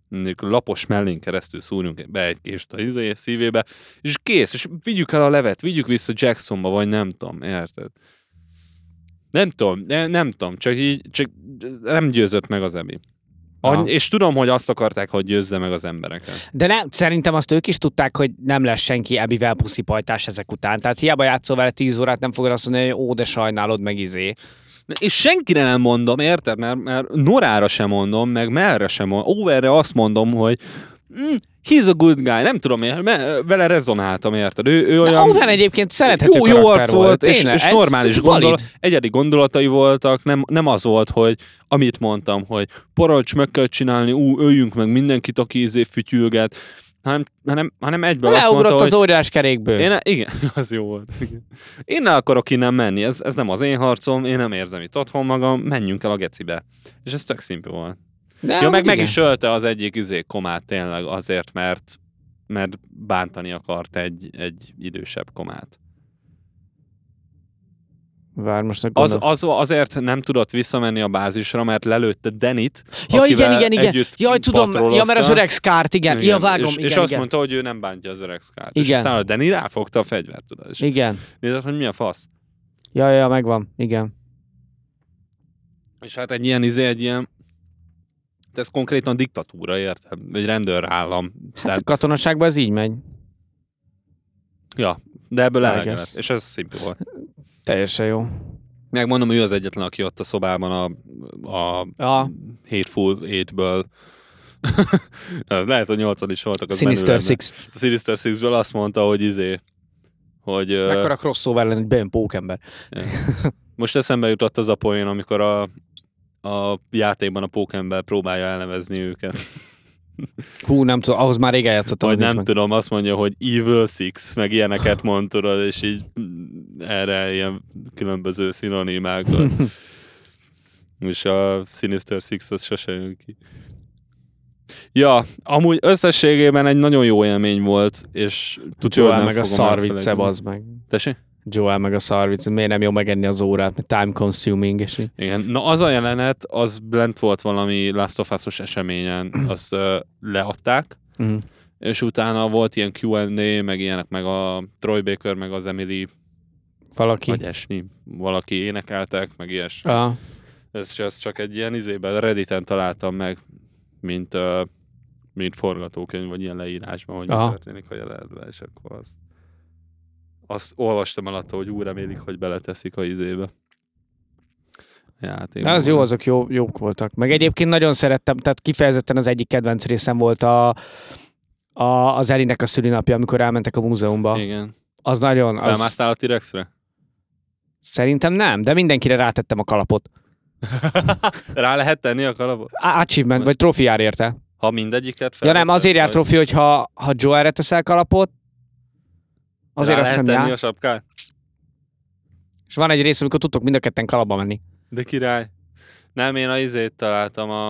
Mondjuk lapos mellén keresztül szúrjunk be egy kést a izé, szívébe, és kész, és vigyük el a levet, vigyük vissza Jacksonba, vagy nem tudom, érted? Nem tudom, ne, nem tudom, csak így, csak nem győzött meg az Ebi. Any- és tudom, hogy azt akarták, hogy győzze meg az embereket. De nem, szerintem azt ők is tudták, hogy nem lesz senki Ebivel puszipajtás ezek után. Tehát hiába játszol vele 10 órát, nem fogod azt mondani, hogy ó, de sajnálod meg izé. És senkire nem mondom, érted? Mert, mert Norára sem mondom, meg merre sem mondom. Overre azt mondom, hogy mm, he's a good guy. Nem tudom, én, vele rezonáltam, érted? Ő, ő olyan... Owen egyébként szerethető jó, jó arc volt, és, Tényleg, és normális gondolat, egyedi gondolatai voltak, nem, nem az volt, hogy amit mondtam, hogy parancs meg kell csinálni, ú, öljünk meg mindenkit, aki izé fütyülget, hanem, hanem, hanem egyből azt Leugrott mondta, az hogy óriás kerékből. én, igen, *laughs* az jó volt. Igen. Én ne akarok innen menni, ez, ez nem az én harcom, én nem érzem itt otthon magam, menjünk el a gecibe. És ez tök szimpli volt. De Ja, meg amúgy meg igen. is ölte az egyik izé komát tényleg azért, mert mert bántani akart egy, egy idősebb komát. Vár, most a Az, az, azért nem tudott visszamenni a bázisra, mert lelőtte Denit, Ja, igen, igen, igen. Jaj, tudom, ja, mert az öreg Skárt, igen. Ja, vágom, és, igen, és igen. azt mondta, hogy ő nem bántja az öreg Skárt. És Igen. aztán a Deni ráfogta a fegyvert, tudod. És Igen. nézett, hogy mi a fasz. Ja, ja, megvan. Igen. És hát egy ilyen izé, egy ilyen ez konkrétan diktatúra, érted? Egy rendőrállam. Hát Tehát, a katonaságban ez így megy. ja, de ebből lett. És ez szimpli volt. Teljesen jó. Megmondom, ő az egyetlen, aki ott a szobában a, a Ja, Hateful Eight-ből *laughs* lehet, hogy nyolcan is voltak. Az Sinister. Six. A Sinister Six-ből azt mondta, hogy izé, hogy Mekkora crossover lenne egy bejön pókember. most eszembe jutott az a poén, amikor a, a játékban a pókember próbálja elnevezni őket. Hú, nem tudom, ahhoz már régen játszottam. Vagy nem meg. tudom, azt mondja, hogy Evil Six, meg ilyeneket mond, tudod, és így erre ilyen különböző szinonimákat. *laughs* és a Sinister Six az sose jön ki. Ja, amúgy összességében egy nagyon jó élmény volt, és tudja, Joel meg a elfelejteni. bazd meg. Tessék? Joel meg a szarvicce. Miért nem jó megenni az órát, mert time consuming, és így. Igen. Na az a jelenet, az lent volt valami Last of Us-os eseményen, *clears throat* azt uh, leadták, Mm. és utána volt ilyen Q&A, meg ilyenek, meg a Troy Baker, meg az Emily, Valaki. vagy esni, valaki énekeltek, meg ilyesmi. Ah. Ez, ez csak egy ilyen izében, Redditen találtam meg, mint, uh, mint forgatókönyv, vagy ilyen leírásban, hogy mi Aha. történik a jelenetben, és akkor az, azt olvastam alatt, hogy úgy remélik, hogy beleteszik a izébe. Játékban. De az jó, azok jó, jók voltak. Meg egyébként nagyon szerettem, tehát kifejezetten az egyik kedvenc részem volt a, a, az Elinek a szülinapja, amikor elmentek a múzeumba. Igen. Az nagyon, az, Felmásztál a T-Rexre? Szerintem nem, de mindenkire rátettem a kalapot. *laughs* Rá lehet tenni a kalapot? A- Achievement, vagy trófi jár érte. Ha mindegyiket Ja nem, azért jár trófi, hogy ha, ha Joelre teszel kalapot, azért rá azt lehet hiszem tenni jár. a sapkát? És van egy rész, amikor tudtok mind a ketten kalapba menni. De király. Nem, én a izét találtam a...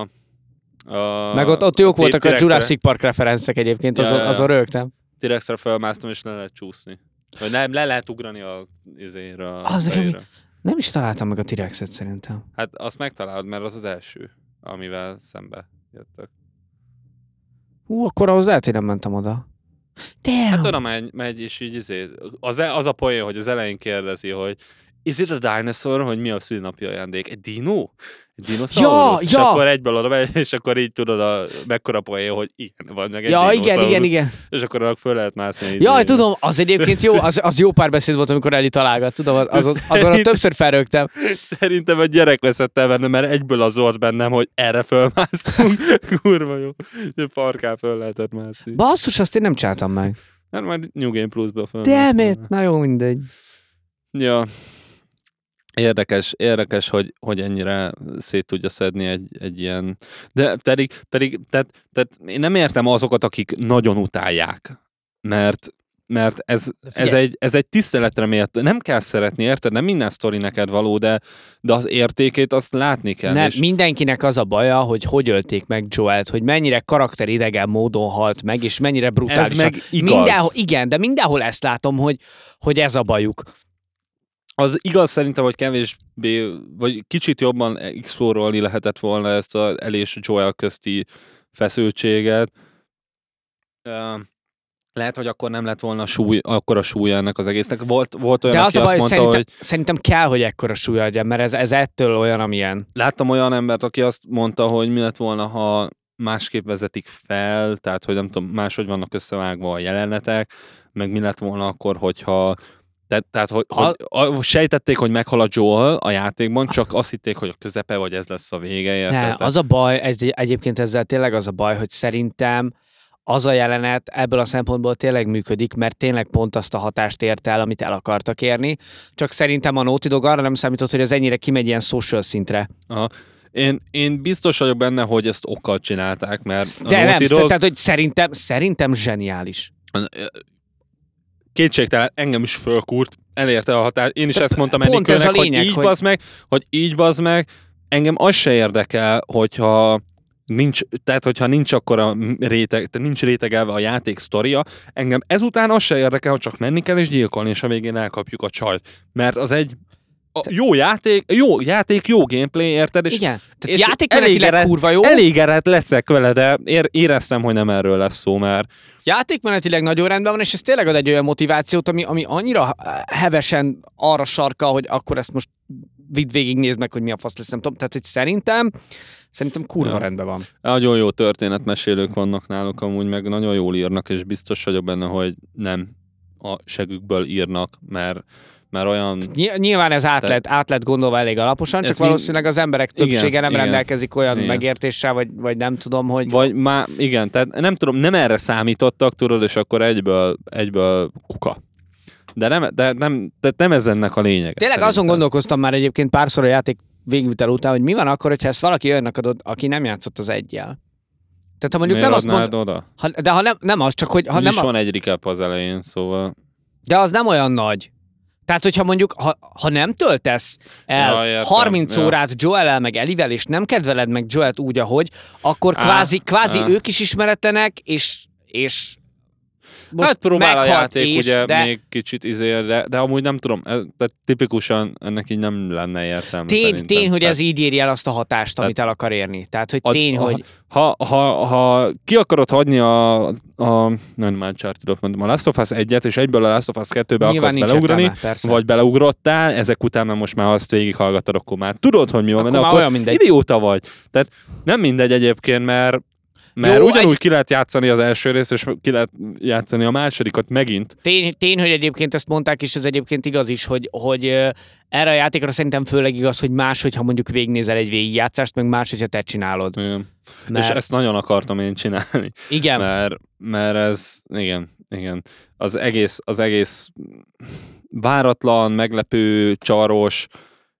a Meg ott, ott jók a voltak a T-Rexre- Jurassic Park referencek egyébként, Ja, azon, ja, ja. azon rögtem. T-Rexre felmásztam, és le lehet csúszni. Vagy nem, le lehet ugrani a izére. A Az nekem. Nem is találtam meg a T-Rexet szerintem. Hát azt megtalálod, mert az az első, amivel szembe jöttök. Hú, akkor ahhoz lehet, hogy nem mentem oda. Damn. Hát oda megy, megy és így izé, az, e- az a poén, hogy az elején kérdezi, hogy is it a dinosaur, hogy mi a szülinapi ajándék? Egy dino? Dinoszaurusz? és ja. akkor egyből oda és akkor így tudod, a, mekkora poén, hogy igen, van meg egy ja, igen, igen, igen. És akkor annak föl lehet mászni. Jaj, izére. tudom, az egyébként jó, az, az jó párbeszéd volt, amikor Eli találgat, tudom, az, azon, *laughs* azon Szerint- többször felrögtem. Szerintem egy gyerek veszett el benne, mert egyből az volt bennem, hogy erre fölmásztunk. *laughs* Kurva jó. Egy Parkán föl lehetett mászni. Basszus, azt én nem csináltam meg. Hát majd New Game Plus-ba föl. Damn it, na jó, mindegy. Ja. Érdekes, érdekes, hogy, hogy ennyire szét tudja szedni egy, egy ilyen... De pedig, pedig tehát, tehát én nem értem azokat, akik nagyon utálják, mert mert ez, ez, egy, ez egy tiszteletre mért. Nem kell szeretni, érted? Nem minden sztori neked való, de, de az értékét azt látni kell. Nem, és mindenkinek az a baja, hogy hogy ölték meg Joelt, hogy mennyire karakteridegen módon halt meg, és mennyire brutális. ez meg igaz. Mindenhol, igen, de mindenhol ezt látom, hogy, hogy ez a bajuk. Az igaz szerintem, hogy kevésbé, vagy kicsit jobban explorolni lehetett volna ezt az El és Joel közti feszültséget. Lehet, hogy akkor nem lett volna súly, akkor a súlya ennek az egésznek. Volt, volt olyan, De aki az a baj, azt mondta, szerintem, hogy szerintem kell, hogy ekkora súlya legyen, mert ez, ez ettől olyan, amilyen. láttam olyan embert, aki azt mondta, hogy mi lett volna, ha másképp vezetik fel, tehát, hogy nem tudom, máshogy vannak összevágva a jelenetek, meg mi lett volna akkor, hogyha tehát, tehát hogy, hogy a, sejtették, hogy meghal a Joel a játékban, csak azt hitték, hogy a közepe, vagy ez lesz a vége, érted? Ne, Tehát- az a baj, ez, egyébként ezzel tényleg az a baj, hogy szerintem az a jelenet ebből a szempontból tényleg működik, mert tényleg pont azt a hatást ért el, amit el akartak érni. Csak szerintem a Naughty Dog arra nem számított, hogy ez ennyire kimegy ilyen social szintre. én, én biztos vagyok benne, hogy ezt okkal csinálták, mert a De nem, Naughty Dog, tehát hogy szerintem, szerintem zseniális. Kétségtelen engem is fölkúrt, elérte a határ. Én is ezt mondtam pont ez a hogy lényeg, így hogy- bazd meg, hogy így bazd meg, engem az se érdekel, hogyha nincs, tehát hogyha nincs akkor a réteg, tehát nincs rétegelve a játék sztoria, engem ezután az se érdekel, hogy csak menni kell és gyilkolni, és a végén elkapjuk a csajt. Mert az egy a jó játék, jó játék, jó gameplay, érted? És Igen. Tehát és játékmenetileg kurva jó, elégedett leszek vele, de ér, éreztem, hogy nem erről lesz szó, mert játékmenetileg nagyon rendben van, és ez tényleg ad egy olyan motivációt, ami, ami annyira hevesen arra sarkal, hogy akkor ezt most vidd végig, nézd meg, hogy mi a fasz lesz, nem tudom. Tehát, hogy szerintem, szerintem kurva Ja. rendben van. Nagyon jó történetmesélők vannak náluk amúgy, meg nagyon jól írnak, és biztos vagyok benne, hogy nem a segükből írnak, mert, mert olyan... Ny- Nyilván ez át lett, át lett gondolva elég alaposan, csak valószínűleg az emberek Igen, többsége nem igen. rendelkezik olyan Igen. megértéssel, vagy, vagy nem tudom, hogy... Vagy már, igen, tehát nem tudom, nem erre számítottak, tudod, és akkor egyből, egyből kuka. De nem, de nem, de nem ez ennek a lényeg. Tényleg azon gondolkoztam már egyébként párszor a játék végvitel után, hogy mi van akkor, hogyha ezt valaki önnek adod, aki nem játszott az egyel. Tehát ha mondjuk Miért nem azt mond, oda? ha, de ha nem, nem az, csak hogy ha Ha nem, is a, van egy recap az elején, szóval... de az nem olyan nagy. Tehát, hogyha mondjuk, ha, ha nem töltesz el Ja, értem, 30 ja. órát Joel-el meg Elivel, és nem kedveled meg Joelt úgy, ahogy, akkor kvázi, kvázi á. ők is ismeretlenek, és, és Most hát próbál a játék és, ugye de még kicsit izé, de, amúgy nem tudom, tehát tipikusan ennek így nem lenne értelme tény, szerintem. tény, hogy Tehát ez így éri el azt a hatást, amit el akar érni. Tehát, hogy tény, a- hogy Ha, ha, ha ki akarod hagyni a, a nem már uncharted mondom, a Last of Us 1-et, és egyből a Last of Us 2-be nyilván akarsz beleugrani, értelme, persze. vagy beleugrottál, ezek után már most már azt végighallgatod, akkor már tudod, hogy mi van Akkor már akkor mindegy. idióta vagy. Tehát nem mindegy egyébként, mert mert Jó, ugyanúgy egy- ki lehet játszani az első részt, és ki lehet játszani a másodikat megint. Tény, tény, hogy egyébként ezt mondták, és ez egyébként igaz is, hogy, hogy erre a játékra szerintem főleg igaz, hogy más, hogyha mondjuk végignézel egy végigjátszást, meg más, hogyha te csinálod. Igen. Mert, És ezt nagyon akartam én csinálni. igen, Mert, mert ez, igen, igen. Az egész, az egész váratlan, meglepő, csaros,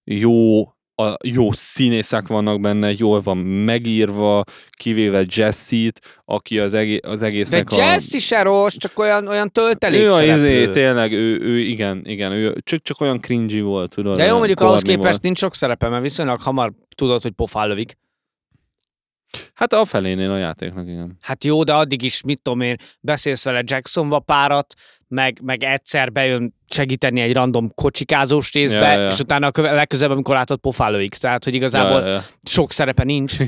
jó, a jó színészek vannak benne, jól van megírva, kivéve Jesse-t, aki az, egész, az de egésznek Jesse se rossz, csak olyan, olyan töltelék ő a izé, tényleg, ő, ő, igen, igen, ő csak, csak olyan cringy volt, tudod. De jó, mondjuk ahhoz képest volt. nincs sok szerepe, mert viszonylag hamar tudod, hogy pofán lövik. Hát a felénél a játéknak, igen. Hát jó, de addig is, mit tudom én, beszélsz vele Jacksonba párat, meg, meg egyszer bejön segíteni egy random kocsikázós részbe, Ja, ja. és utána a köve- legközelebb, amikor látod, pofán lövik. Tehát, hogy igazából Ja, ja, sok szerepe nincs. *laughs*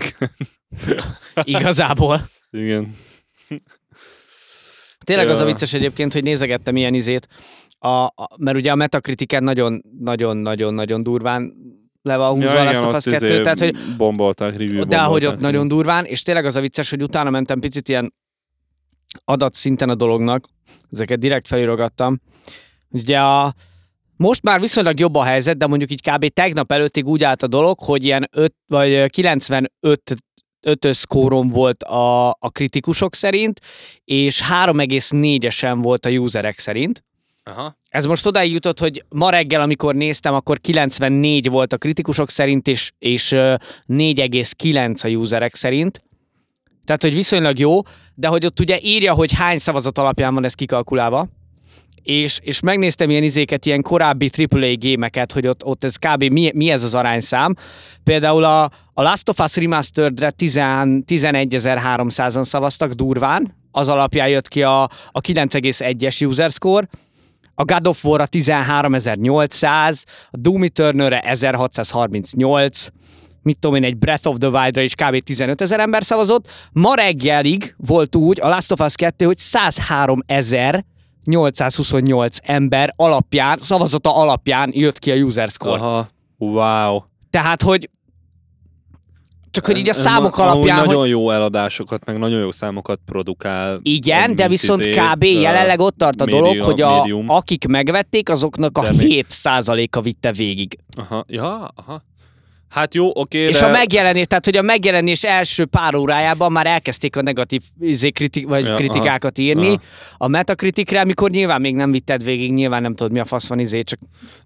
Igazából. igen. Tényleg az a Ja. vicces egyébként, hogy nézegettem ilyen izét, a, a, mert ugye a Metacritiken nagyon-nagyon-nagyon-nagyon durván le van húzva ja, Last of Us 2, izé tehát hogy bombolták, review de ahogy ott nagyon durván, és tényleg az a vicces, hogy utána mentem picit ilyen adatszinten a dolognak, ezeket direkt felirogattam. Ugye a, most már viszonylag jobb a helyzet, de mondjuk így kb. tegnap előttig úgy állt a dolog, hogy ilyen 5 vagy 95 ötös szkórom volt a, a kritikusok szerint, és 3,4-esen volt a userek szerint. Aha. Ez most odáig jutott, hogy ma reggel, amikor néztem, akkor 94 volt a kritikusok szerint, és, és ö, 4,9 a userek szerint. Tehát, hogy viszonylag jó, de hogy ott ugye írja, hogy hány szavazat alapján van ez kikalkulálva, és, és megnéztem ilyen izéket, ilyen korábbi AAA gémeket, hogy ott, ott ez kb. Mi, mi ez az arányszám. Például a, a Last of Us Remastered-re 10 11.300-an szavaztak durván, az alapján jött ki a, a 9,1-es user score, a God of War-ra 13.800, a Doom Eternal-re 1638, mit tudom én, egy Breath of the Wild-ra is kb. 15 ezer ember szavazott. Ma reggelig volt úgy a Last of Us 2, hogy 103 ezer 828 ember alapján, szavazata alapján jött ki a user score. Aha. Wow. Tehát, hogy csak hogy így a számok ma- alapján, hogy nagyon jó eladásokat, meg nagyon jó számokat produkál. igen, de viszont izé, kb. jelenleg ott tart a média- dolog, hogy a, médium. akik megvették, azoknak a De még- 7%-a vitte végig. Aha, ja, aha. Hát jó, oké, És de... a megjelenés, tehát hogy a megjelenés első pár órájában már elkezdték a negatív izé, kritik, vagy Ja, kritikákat írni. aha. A metakritikre, amikor nyilván még nem vitted végig, nyilván nem tudod mi a fasz van izé, csak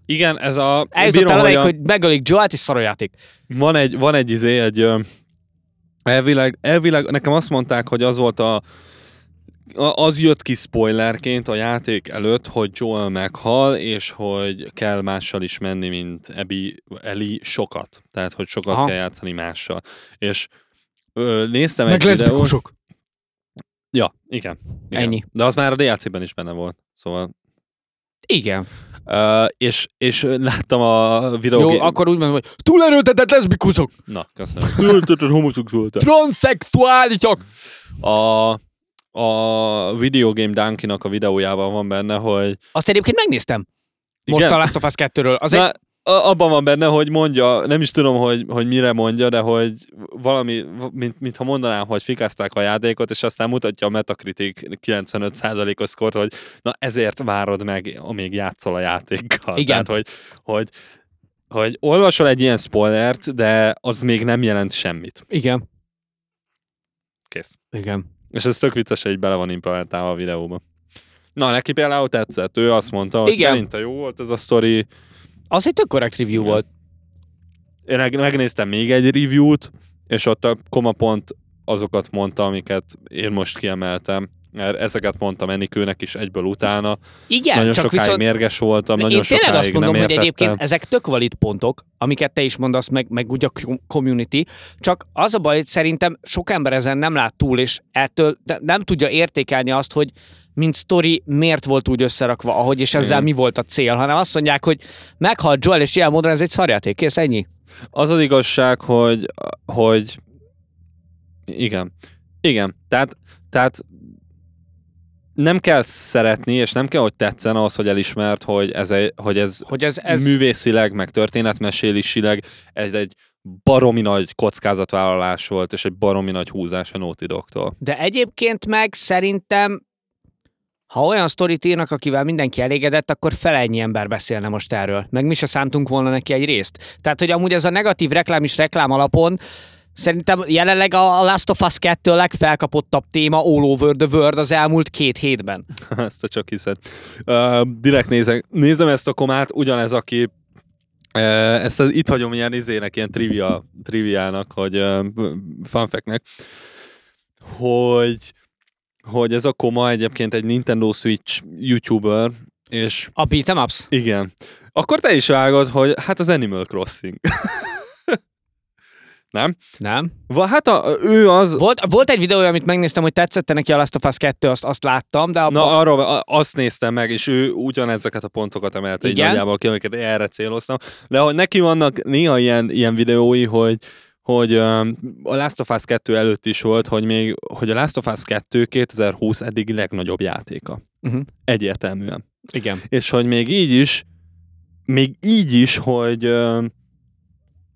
Igen, ez a... eljutott el a- hogy megölik Joelt és szaroljáték. Van egy, van egy izé, egy elvileg, elvileg nekem azt mondták, hogy az volt a az jött ki spoilerként a játék előtt, hogy Joel meghal, és hogy kell mással is menni, mint Ebi, Eli sokat. Tehát, hogy sokat Aha. Kell játszani mással. És ö, néztem egy videót. Ja, igen, igen. Ennyi. De az már a DLC-ben is benne volt. Szóval Igen. Uh, és, és láttam a videó... Jó, akkor úgy mondom, hogy túlerőltetett leszbikusok, Na, köszönöm. Túltetett homoszexuálták. transzexuálisok. A, a Video Game Donkey-nak a videójában van benne, hogy... Azt egyébként megnéztem. Most Igen? a Last of Us 2-ről. Az egy, Na, a- abban van benne, hogy mondja, nem is tudom, hogy, hogy mire mondja, de hogy valami, mint, mintha mondanám, hogy fikázták a játékot, és aztán mutatja a Metacritic 95%-os szkort, hogy na ezért várod meg, amíg játszol a játékkal. Igen. Tehát, hogy, hogy, hogy olvasol egy ilyen spoilert, de az még nem jelent semmit. igen. Kész. Igen. És ez tök vicces, hogy bele van implementálva a videóba. Na, neki például tetszett. Ő azt mondta, hogy Igen. szerinte jó volt ez a sztori. Az egy tök korrekt review Igen. volt. Én meg- megnéztem még egy review-t, és ott a koma pont azokat mondta, amiket én most kiemeltem. Mert ezeket mondtam Enikőnek is egyből utána. Igen, nagyon csak sokáig viszont mérges voltam, nagyon én tényleg sokáig azt mondom, nem hogy egyébként ezek tök valid pontok, amiket te is mondasz, meg, meg úgy a community, csak az a baj, hogy szerintem sok ember ezen nem lát túl, és ettől ne- nem tudja értékelni azt, hogy mint sztori miért volt úgy összerakva, ahogy, és ezzel Igen. mi volt a cél, hanem azt mondják, hogy meghalt Joel, és ilyen módon ez egy szarjáték, kész, ennyi. Az az igazság, hogy, hogy igen. Igen. Tehát, tehát nem kell szeretni, és nem kell, hogy tetszen az, hogy elismert, hogy ez, egy, hogy ez, Hogy ez, ez művészileg, meg történetmesélésileg ez egy baromi nagy kockázatvállalás volt, és egy baromi nagy húzás a Naughty Dog-tól. De egyébként meg szerintem, ha olyan sztorit írnak, akivel mindenki elégedett, akkor fele ennyi ember beszélne most erről. Meg mi se szántunk volna neki egy részt. Tehát, hogy amúgy ez a negatív reklám is reklám alapon, Szerintem jelenleg a Last of Us 2 a legfelkapottabb téma all over the world az elmúlt két hétben. *laughs* ezt a csak hiszed. Uh, direkt nézek, nézem ezt a komát, ugyanez, aki uh, ezt az, itt hagyom ilyen izének, ilyen trivia, triviának, hogy uh, fun fact-nek, hogy hogy ez a koma egyébként egy Nintendo Switch YouTuber, és A beat'em ups? igen. Akkor te is vágod, hogy hát az Animal Crossing. *laughs* Nem? Nem. Va, hát a, ő az, Volt, volt egy videó, amit megnéztem, hogy tetszett neki a Last of Us 2, azt, azt láttam, de abba, Na, arról, a- azt néztem meg, és ő ugyanezeket a pontokat emelte egy nagyjából ki, amiket erre céloztam. De hogy neki vannak néha ilyen, ilyen videói, hogy hogy um, a Last of Us 2 előtt is volt, hogy még, hogy a Last of Us 2 2020 eddig legnagyobb játéka. uh-huh. Egyértelműen. Igen. És hogy még így is, még így is, hogy um,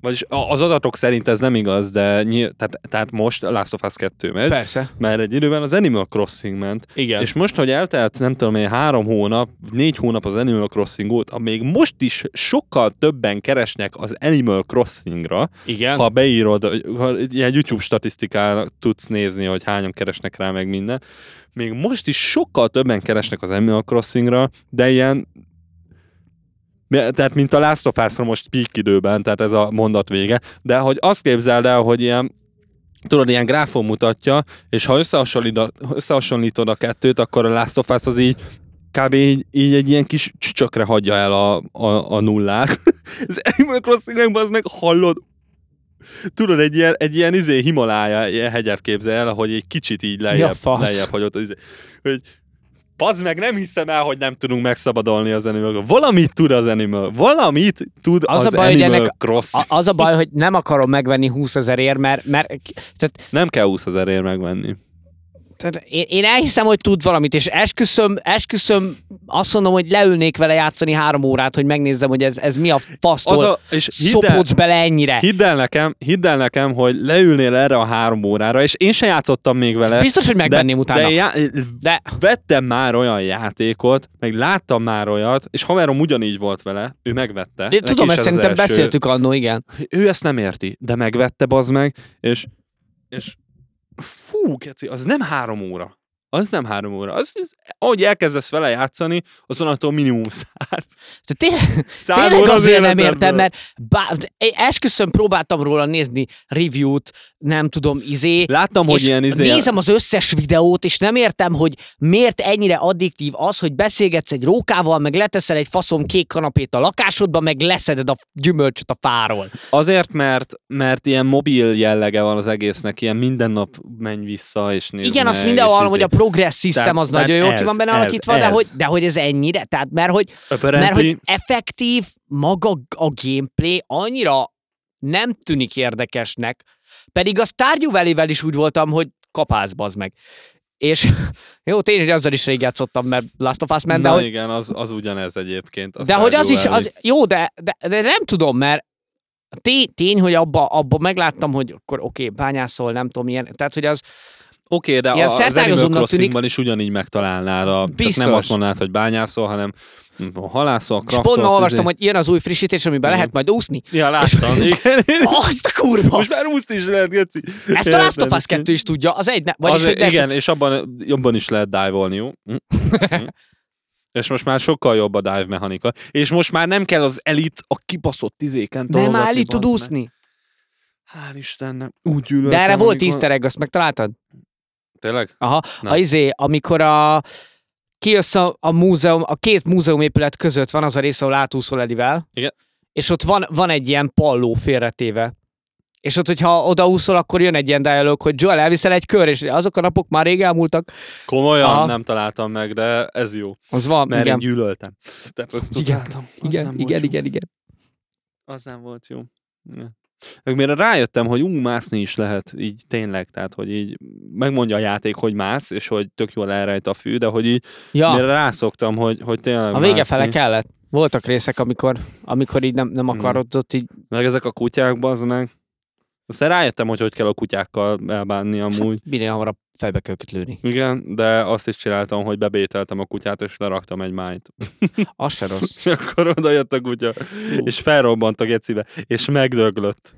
vagyis az adatok szerint ez nem igaz, de nyilv, tehát, tehát most a Last of Us 2 megy, Persze. mert egy időben az Animal Crossing ment, Igen. és most, hogy eltelt, nem tudom én, három hónap, négy hónap az Animal Crossing óta, még most is sokkal többen keresnek az Animal Crossingra, Igen. ha beírod, ha ilyen YouTube statisztikának tudsz nézni, hogy hányan keresnek rá meg minden, még most is sokkal többen keresnek az Animal Crossingra, de ilyen tehát mint a Last of Us-ra most peak időben, tehát ez a mondat vége, de hogy azt képzeld el, hogy ilyen tudod, ilyen gráfon mutatja, és ha összehasonlítod, a kettőt, akkor a Last of Us az így kb. így, így egy ilyen kis csücsökre hagyja el a, a, a nullát. az Animal crossing az meg hallod, tudod, egy ilyen, egy ilyen izé Himalája ilyen hegyet képzel el, hogy egy kicsit így Ja, lejjebb, fasz. lejjebb hagyott. az Izé, hogy Pazd meg, nem hiszem el, hogy nem tudunk megszabadulni az Animal Valamit tud az Animal. Valamit tud Az az, a baj, Animal ennek Cross. A, az a baj, hogy nem akarom megvenni 20 ezerért, mert, mert tehát, Nem kell 20 ezerért megvenni. Tehát én, én elhiszem, hogy tud valamit, és esküszöm, esküszöm azt mondom, hogy leülnék vele játszani három órát, hogy megnézzem, hogy ez, ez mi a fasztól a, és szopódsz bele ennyire. hidd el nekem, hidd el nekem, hogy leülnél erre a három órára, és én se játszottam még vele. Biztos, hogy megvenném de, utána. De, já, De vettem már olyan játékot, meg láttam már olyat, és haverom ugyanígy volt vele, ő megvette. Neki tudom, ezt szerintem első. beszéltük annó, igen. Ő ezt nem érti, de megvette, bazd meg, és, és fú, keci, az nem három óra. Az nem három óra. Az, az, ahogy elkezdesz vele játszani, az onnantól minimum száz. De tényleg, *laughs* azért nem értem, mert bá, esküszöm próbáltam róla nézni review-t, nem tudom, izé, Láttam, hogy ilyen izé... nézem az összes videót, és nem értem, hogy miért ennyire addiktív az, hogy beszélgetsz egy rókával, meg leteszel egy faszom kék kanapét a lakásodba, meg leszeded a gyümölcsöt a fáról. Azért, mert, mert ilyen mobil jellege van az egésznek, ilyen minden nap menj vissza, és nézd Igen, meg, azt mindenhol, hogy a izé. Progress system Tehát- az nagyon jó tehát ki van benne ez, alakítva, de ez. hogy, de hogy ez ennyire, tehát mert hogy, mert Apparently, hogy effektív maga a gameplay annyira nem tűnik érdekesnek, pedig a Stardew Valley-vel is úgy voltam, hogy kapálsz bazd meg. És *laughs* jó, tényleg hogy azzal is rég játszottam, mert Last of Us ment, de, Na hogy, igen, az, az ugyanez egyébként. de hogy az is, Valley. az, jó, de, de, de nem tudom, mert tény, tény hogy abba, abba megláttam, hogy akkor oké, okay, bányászol, nem tudom, ilyen, tehát hogy az, Oké, okay, de Ilyen a, az Animal Crossingban is ugyanígy megtalálnád, a, csak Biztos. nem azt mondanád, hogy bányászol, hanem halászol, és pont ma olvastam, izé. hogy jön az új frissítés, amiben Igen. lehet majd úszni. Ja, láttam. *laughs* Igen. Azt a kurva! Most már úszt is lehet, Geci. Ezt a Last of Us 2 is tudja, az egy, ne, vagyis, Az, hogy igen, és abban jobban is lehet dive-olni, jó? Mm. Mm. És most már sokkal jobb a dive mechanika. És most már nem kell az elit a kibaszott tizéken nem tologatni, áll, tud meg. úszni. Hál' Istennek. Úgy gyűlöltem, De erre volt easter egg, azt megtaláltad? Tényleg? Aha, Na. a izé, amikor a kijössz a, a múzeum, a két múzeumépület között van az a rész, ahol átúszol Edivel, Igen. és ott van, van egy ilyen palló félretéve. És ott, hogyha odaúszol, akkor jön egy ilyen dialog, hogy Joel, elviszel egy kör, és azok a napok már rég elmúltak. Komolyan Aha. nem találtam meg, de ez jó. Az van, Mert igen. én gyűlöltem. Azt Igen. Igen, nem igen, jó. igen, igen. Az nem volt jó. Ja. Meg mire rájöttem, hogy ú, mászni is lehet, így tényleg, tehát, hogy így megmondja a játék, hogy mász, és hogy tök jól elrejt a fű, de hogy így Ja, mire rászoktam, hogy, hogy tényleg a vége mászni. fele kellett. Voltak részek, amikor, amikor így nem, nem Hmm. akarodott, így Meg ezek a kutyák, az meg. Aztán rájöttem, hogy hogy kell a kutyákkal elbánni amúgy. *laughs* minél hamarabb fejbe kell őket lőni. Igen, de azt is csináltam, hogy bebételtem a kutyát, és leraktam egy májt. *laughs* Az se *laughs* rossz. És akkor oda jött a kutya, és felrobbant a gecibe, és megdöglött.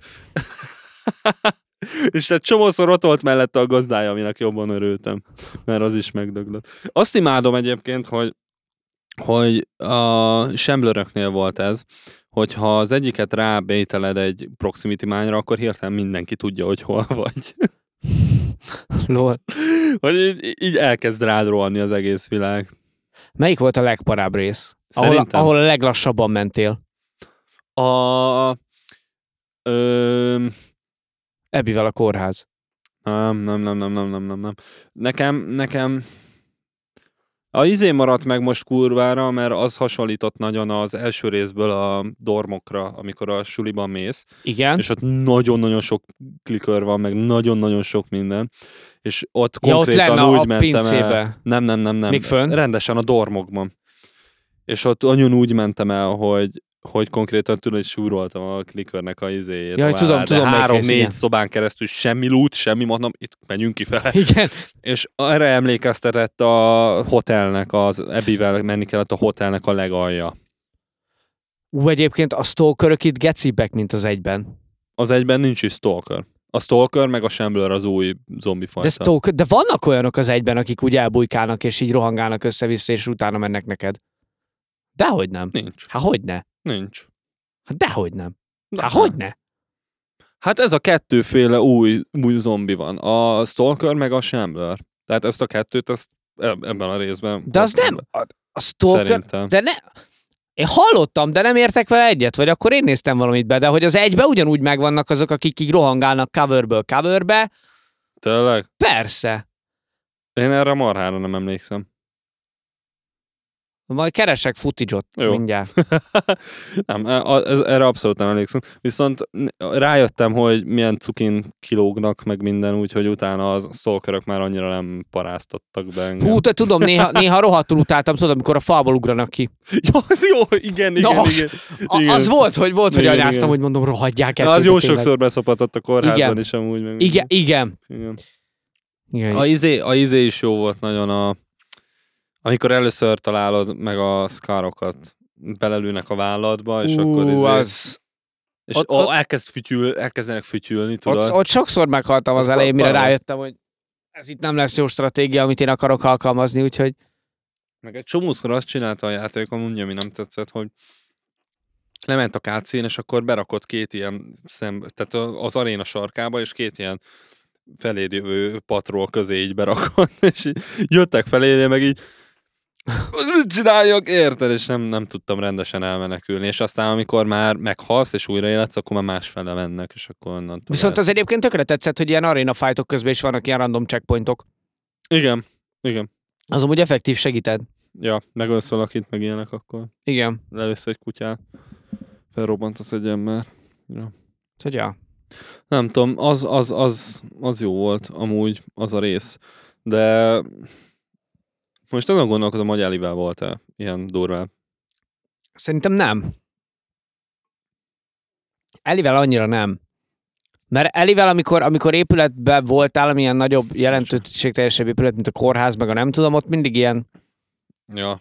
és egy csomószor ott volt mellette a gazdája, aminek jobban örültem, mert az is megdöglött. Azt imádom egyébként, hogy hogy a semblöröknél volt ez, hogyha az egyiket rábételed egy proximity mányra, akkor hirtelen mindenki tudja, hogy hol vagy. *laughs* Lol. Hogy így, így elkezd rád rohanni az egész világ. Melyik volt a legparább rész? Ahol, ahol a leglassabban mentél. a... Ö, Ebbivel a kórház. Nem, nem, nem, nem, nem, nem, nem. Nekem, nekem a izé maradt meg most kurvára, mert az hasonlított nagyon az első részből a dormokra, amikor a suliban mész, Igen. és ott nagyon-nagyon sok klikör van, meg nagyon-nagyon sok minden, és ott Ja, ott konkrétan lenne úgy a mentem el. pincébe. Nem, nem, nem, nem. Még fönn? Rendesen a dormokban. És ott nagyon úgy mentem el, hogy hogy konkrétan tudod, hogy súroltam a klikörnek a izéjét. Jaj, tudom, de tudom, három-négy szobán keresztül semmi loot, semmi, mondom, itt menjünk kifele. Igen. És erre emlékeztetett a hotelnek, az Ebivel menni kellett a hotelnek a legalja. Ú, egyébként a stalkerök itt gecibbek, mint az egyben. Az egyben nincs is Stalker. A Stalker meg a Shambler az új zombi fajta. De, stalker, de vannak olyanok az egyben, akik úgy elbújkálnak, és így rohangálnak össze-vissza, és utána mennek neked. Dehogy nem. Nincs. Hát hogy ne? Nincs. Hát dehogy nem. Na, Hát hogy ne? Hát ez a kettőféle új, új zombi van. A Stalker meg a Shambler. Tehát ezt a kettőt, ezt eb- ebben a részben. De az nem. A, a stalker... Szerintem. De ne... Én hallottam, de nem értek vele egyet, vagy akkor én néztem valamit be, de hogy az egybe ugyanúgy megvannak azok, akik így rohangálnak coverből coverbe, Tényleg? persze. Én erre marhára nem emlékszem. Majd keresek footage Jó. mindjárt. *laughs* nem, a- ez, erre abszolút nem emlékszem. Viszont rájöttem, hogy milyen cukin kilógnak meg minden, úgyhogy utána az stalkerök már annyira nem paráztattak be engem. Hú, te tudom, néha, *laughs* néha rohadtul utáltam, tudod, amikor a falból ugranak ki. Jó, az jó, igen, igen, Na, az- igen. A, Igen. az volt, hogy volt, hogy Igen, anyáztam, igen. hogy mondom, rohadják el. Na, az jó tényleg. sokszor beszopatott a kórházban Igen. is amúgy. Meg Igen, igen. igen. igen. A izé, a izé is jó volt nagyon a... Amikor először találod meg a szkárokat, belelőnek a válladba, és akkor Ú, izé, az, és ott- ott, elkezd fütyül, elkezdenek fütyülni, tudod? ott, ott sokszor meghaltam az Az elején, mire rájöttem, hogy ez itt nem lesz jó stratégia, amit én akarok alkalmazni, úgyhogy Meg egy csomószor azt csinálta a játék, amúgy, ami nem tetszett, hogy lement a kátszín, és akkor berakott két ilyen szem, tehát az aréna sarkába, és két ilyen feléd jövő patrol közé így berakott, *laughs* és így jöttek felé, meg így most mit csináljak, érted? És nem, nem tudtam rendesen elmenekülni, és aztán amikor már meghalsz, és újraéletsz, akkor már másfele mennek, és akkor onnan Viszont az egyébként tökre tetszett, hogy ilyen arena fightok közben is vannak ilyen random checkpointok. Igen, igen. Az amúgy effektív segíted. Ja, megölsz valakit, meg ilyenek, akkor Igen. lelősz egy kutyát, felrobbantasz egy ember. Ja. Hogy ja. Nem tudom, az, az, az, az jó volt amúgy, az a rész. De most azon gondolkozom, hogy Elivel volt-e ilyen durván. Szerintem nem. Elivel annyira nem. Mert Elivel, amikor, amikor épületben voltál, amilyen nagyobb jelentőségteljesebb épület, mint a kórház, meg a nem tudom, ott mindig ilyen Ja.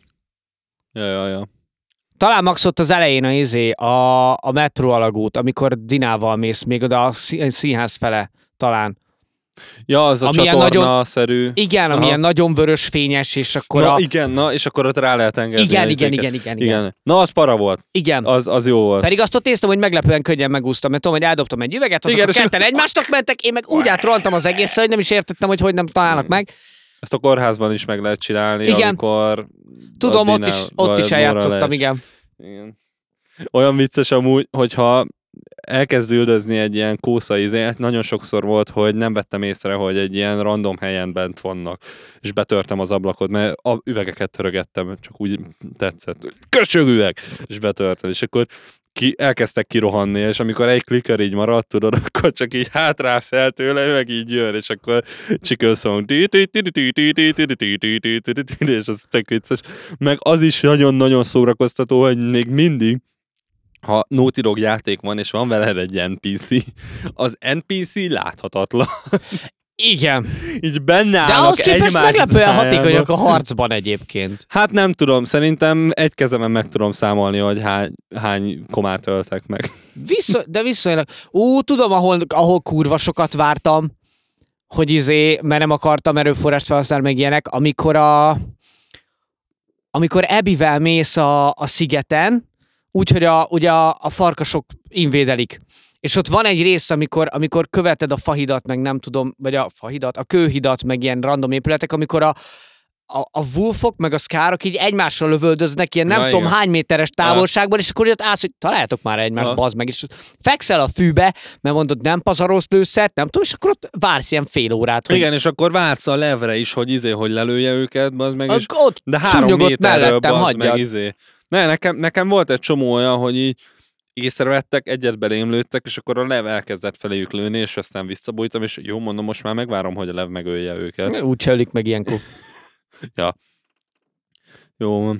Ja, ja, ja. Talán max ott az elején a izé, a, a metró alagút, amikor Dinával mész, még oda a szí- színház fele talán. Ja, az a Amilyen csatorna-szerű. Igen, Aha. amilyen nagyon vörös fényes, és akkor Na, a... igen, na, és akkor ott rá lehet engedni. Igen, a igen, igen, igen, igen. Na, az para volt. igen. Az, az jó volt. Pedig azt ott néztem, hogy meglepően könnyen megúsztam, mert tudom, hogy eldobtam egy üveget, azok Igen, és- ketten egymásnak mentek, én meg úgy átroltam az egész, hogy nem is értettem, hogy hogy nem találnak meg. Ezt a kórházban is meg lehet csinálni, Igen. amikor... Tudom, a ott is, ott is eljátszottam, igen. Igen. Olyan vicces amúgy, hogyha elkezd üldözni egy ilyen kósza izé, nagyon sokszor volt, hogy nem vettem észre, hogy egy ilyen random helyen bent vannak, és betörtem az ablakot, mert a üvegeket törögettem, csak úgy tetszett. Köcsög üveg! És betörtem, és akkor ki, elkezdtek kirohanni, és amikor egy klicker így maradt, tudod, akkor csak így hátrász el tőle, meg így jön, és akkor chicken song, és az tök vicces. Meg az is nagyon-nagyon szórakoztató, hogy még mindig ha Naughty Dog játék van, és van veled egy NPC, az NPC láthatatlan. Igen. Így benne De állnak ahhoz képest meglepően hatékonyak a harcban egyébként. Hát nem tudom, szerintem egy kezemen meg tudom számolni, hogy hány, hány komát öltek meg. Viszony, de viszonylag. Ú, tudom, ahol, ahol kurva sokat vártam, hogy izé, mert nem akartam erőforrást felhasználni, meg ilyenek, amikor a amikor Ebivel mész a, a szigeten, úgyhogy a, ugye a, a farkasok invédelik. És ott van egy rész, amikor, amikor követed a fahidat, meg nem tudom, vagy a fahidat, a kőhidat, meg ilyen random épületek, amikor a, a, a wolfok, meg a szkárok így egymásra lövöldöznek, ilyen nem Na, tudom igen. hány méteres távolságban, és akkor ott állsz, hogy találjátok már egymást, bazd meg, és fekszel a fűbe, mert mondod, nem pazarolsz lőszert, nem tudom, és akkor ott vársz ilyen fél órát, hogy Igen, és akkor vársz a levre is, hogy izé, hogy lelője őket, az meg. Ak- ott De három méterről, mellettem, bazd hagyjad. meg izé. Ne, nekem, nekem volt egy csomó olyan, hogy így észrevettek, egyet belém lőttek, és akkor a lev elkezdett feléjük lőni, és aztán visszabújtam, és jó, mondom, most már megvárom, hogy a lev megölje őket. Úgy csölik meg ilyenkor. *laughs* Jó, van.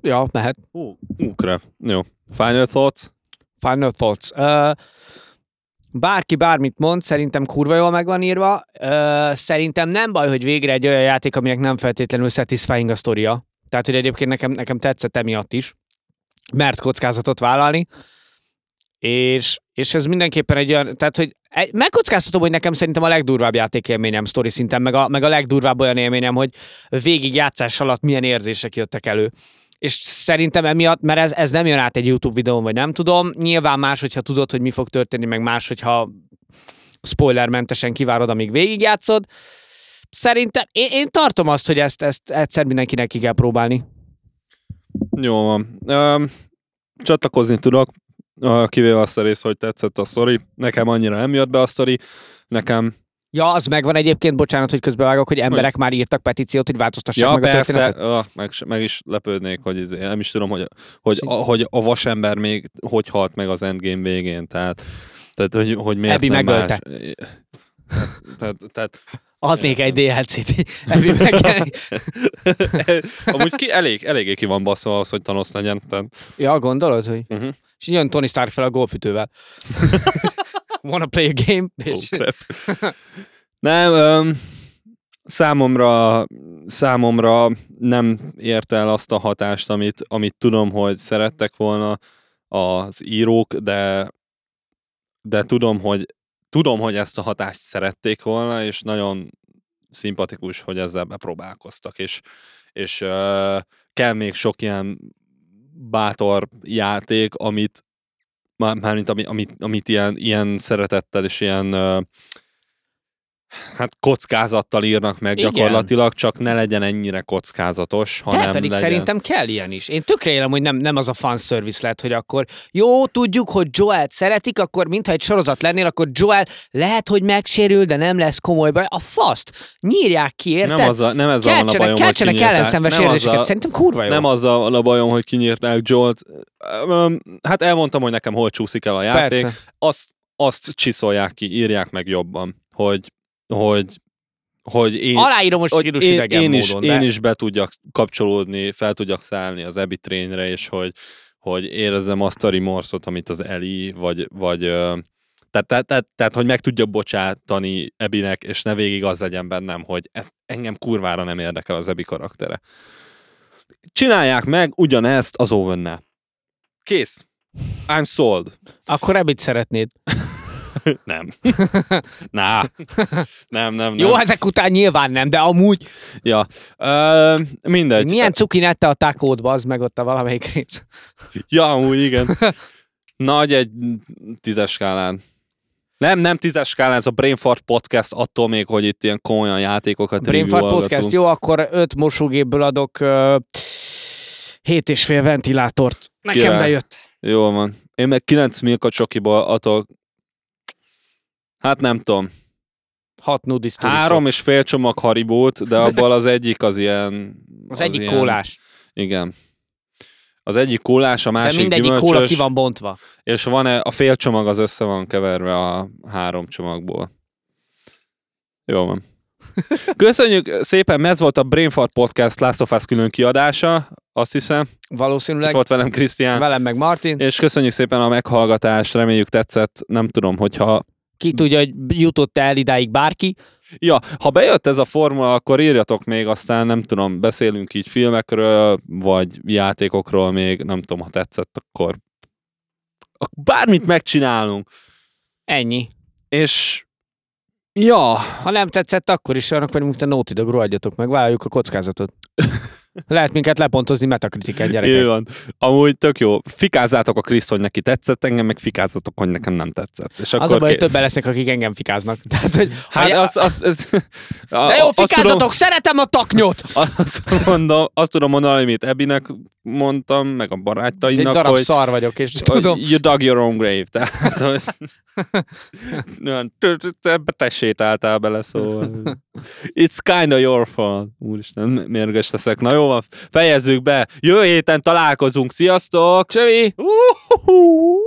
Ja, mehet. Ú, ukra. Jó. Final thoughts? Final thoughts. Uh, bárki bármit mond, szerintem kurva jól meg van írva. Szerintem nem baj, hogy végre egy olyan játék, aminek nem feltétlenül satisfying a sztoria. Tehát, hogy egyébként nekem, nekem tetszett emiatt is. Mert kockázatot vállalni. És, és ez mindenképpen egy olyan, tehát, hogy egy, megkockáztatom, hogy nekem szerintem a legdurvább játékélményem sztori szinten, meg a, meg a legdurvább olyan élményem, hogy végig játszás alatt milyen érzések jöttek elő. És szerintem emiatt, mert ez, ez nem jön át egy YouTube videón, vagy nem tudom, nyilván más, hogyha tudod, hogy mi fog történni, meg más, hogyha spoilermentesen kivárod, amíg végigjátszod. Szerintem, én, én tartom azt, hogy ezt, ezt egyszer mindenkinek ki kell próbálni. Jó van. Um, csatlakozni tudok, kivéve azt a részt, hogy tetszett a sztori. Nekem annyira nem jött be a sztori. Nekem Ja, az megvan egyébként, bocsánat, hogy közbevágok, hogy emberek már írtak petíciót, hogy változtassák Ja, meg a persze, történetet. ah, meg, meg, is lepődnék, hogy izé, nem is tudom, hogy, hogy, a, hogy a vasember még hogy halt meg az endgame végén, tehát, tehát hogy, hogy miért Abby nem megölte. más. Tehát, tehát, Adnék egy DLC-t. *laughs* Amúgy ki, elég, eléggé ki van baszva az, hogy Thanos legyen. Tehát, Ja, gondolod, hogy... uh-huh. És jön Tony Stark fel a golfütővel. *laughs* Wanna play a game? oh, És... crap. Nem, öm, számomra, számomra nem ért el azt a hatást, amit, amit tudom, hogy szerettek volna az írók, de, de tudom, hogy tudom, hogy ezt a hatást szerették volna, és nagyon szimpatikus, hogy ezzel bepróbálkoztak, és, és uh, kell még sok ilyen bátor játék, amit mármint ami, amit, amit ilyen, ilyen szeretettel és ilyen hát kockázattal írnak meg Igen. gyakorlatilag, csak ne legyen ennyire kockázatos, De hanem pedig legyen... szerintem kell ilyen is. Én tökre élem, hogy nem, nem az a fanservice lett, hogy akkor jó, tudjuk, hogy Joel szeretik, akkor mintha egy sorozat lennél, akkor Joel lehet, hogy megsérül, de nem lesz komoly baj. A faszt nyírják ki, érted? nem, az a, nem ezzel van a Keltsenek, bajom, hogy keltsenek kinyírták. ellenszenves érzéseket. azzal- Szerintem kurva jó. Nem azzal van a bajom, hogy kinyírták Jolt. Öm, Hát elmondtam, hogy nekem hol csúszik el a játék. Persze. Azt, azt csiszolják ki, írják meg jobban, hogy, hogy, hogy én, Aláírom most hogy én, én, is, módon, én de... is be tudjak kapcsolódni, fel tudjak szállni az Ebi trainre, és hogy, hogy érezzem azt a remorszot, amit az Eli, vagy, vagy tehát, tehát, tehát, tehát, hogy meg tudja bocsátani Ebinek, és ne végig az legyen bennem, hogy ez, engem kurvára nem érdekel az Ebi karaktere. Csinálják meg ugyanezt az owen Kész. I'm sold. Akkor ebit szeretnéd. *laughs* *laughs* Nem. *laughs* Ná. Nem, nem, nem. Jó, ezek után nyilván nem, de amúgy Ja. Ö, mindegy. milyen cuki nette a takódba, az meg ott a valamelyik rész. Ja, amúgy igen. Nagy egy tízes skálán. Nem, nem tízes skálán, ez a Brainfart Podcast attól még, hogy itt ilyen komolyan játékokat Brainfart. Podcast, jó, akkor öt mosógépből adok uh, hét és fél ventilátort. Nekem Király. bejött. Jó van. Én meg 9 Milka csokiból adok, hát nem tudom, Hat nudis három és fél csomag haribót, de abból az egyik az ilyen... *laughs* Az egyik ilyen, kólás. Igen. Az egyik kólás, a De másik mindegyik gyümölcsös, kóla ki van bontva. és van a fél csomag az össze van keverve a három csomagból. Jó van. *laughs* Köszönjük szépen, ez volt a Brainfart Podcast Last of Us külön kiadása, azt hiszem. Itt Valószínűleg. volt velem Krisztián. Velem meg Martin. És köszönjük szépen a meghallgatást, reméljük tetszett. Nem tudom, hogyha... Ki tudja, hogy jutott el idáig bárki. Ja, ha bejött ez a formula, akkor írjatok még, aztán nem tudom, beszélünk így filmekről, vagy játékokról még, nem tudom, ha tetszett, akkor ak- bármit megcsinálunk. Ennyi. És ja, Ha nem tetszett, akkor is annak pedig, mint a Naughty Dog, meg, vállaljuk a kockázatot. *laughs* Lehet minket lepontozni metakritiken, Jó gyerekek. van. Amúgy tök jó. Fikázzátok a Kriszt, hogy neki tetszett, engem meg fikázzatok, hogy nekem nem tetszett. És Az akkor a baj, hogy többen lesznek, akik engem fikáznak. *laughs* Tehát, hogy, Hát ha- az, az, az, De jó, fikázatok, szeretem a taknyot! *laughs* azt, mondom, azt tudom mondani, amit Ebinek mondtam, meg a Egy barátainak, darab hogy, szar vagyok, és hogy tudom. you dug your own grave. Tehát, hogy *laughs* olyan, te sétáltál bele, szóval. It's kinda your fault. Úristen, mérges leszek. Na jó fejezzük be. Jövő héten találkozunk. Sziasztok! Csövi! Uh-huh.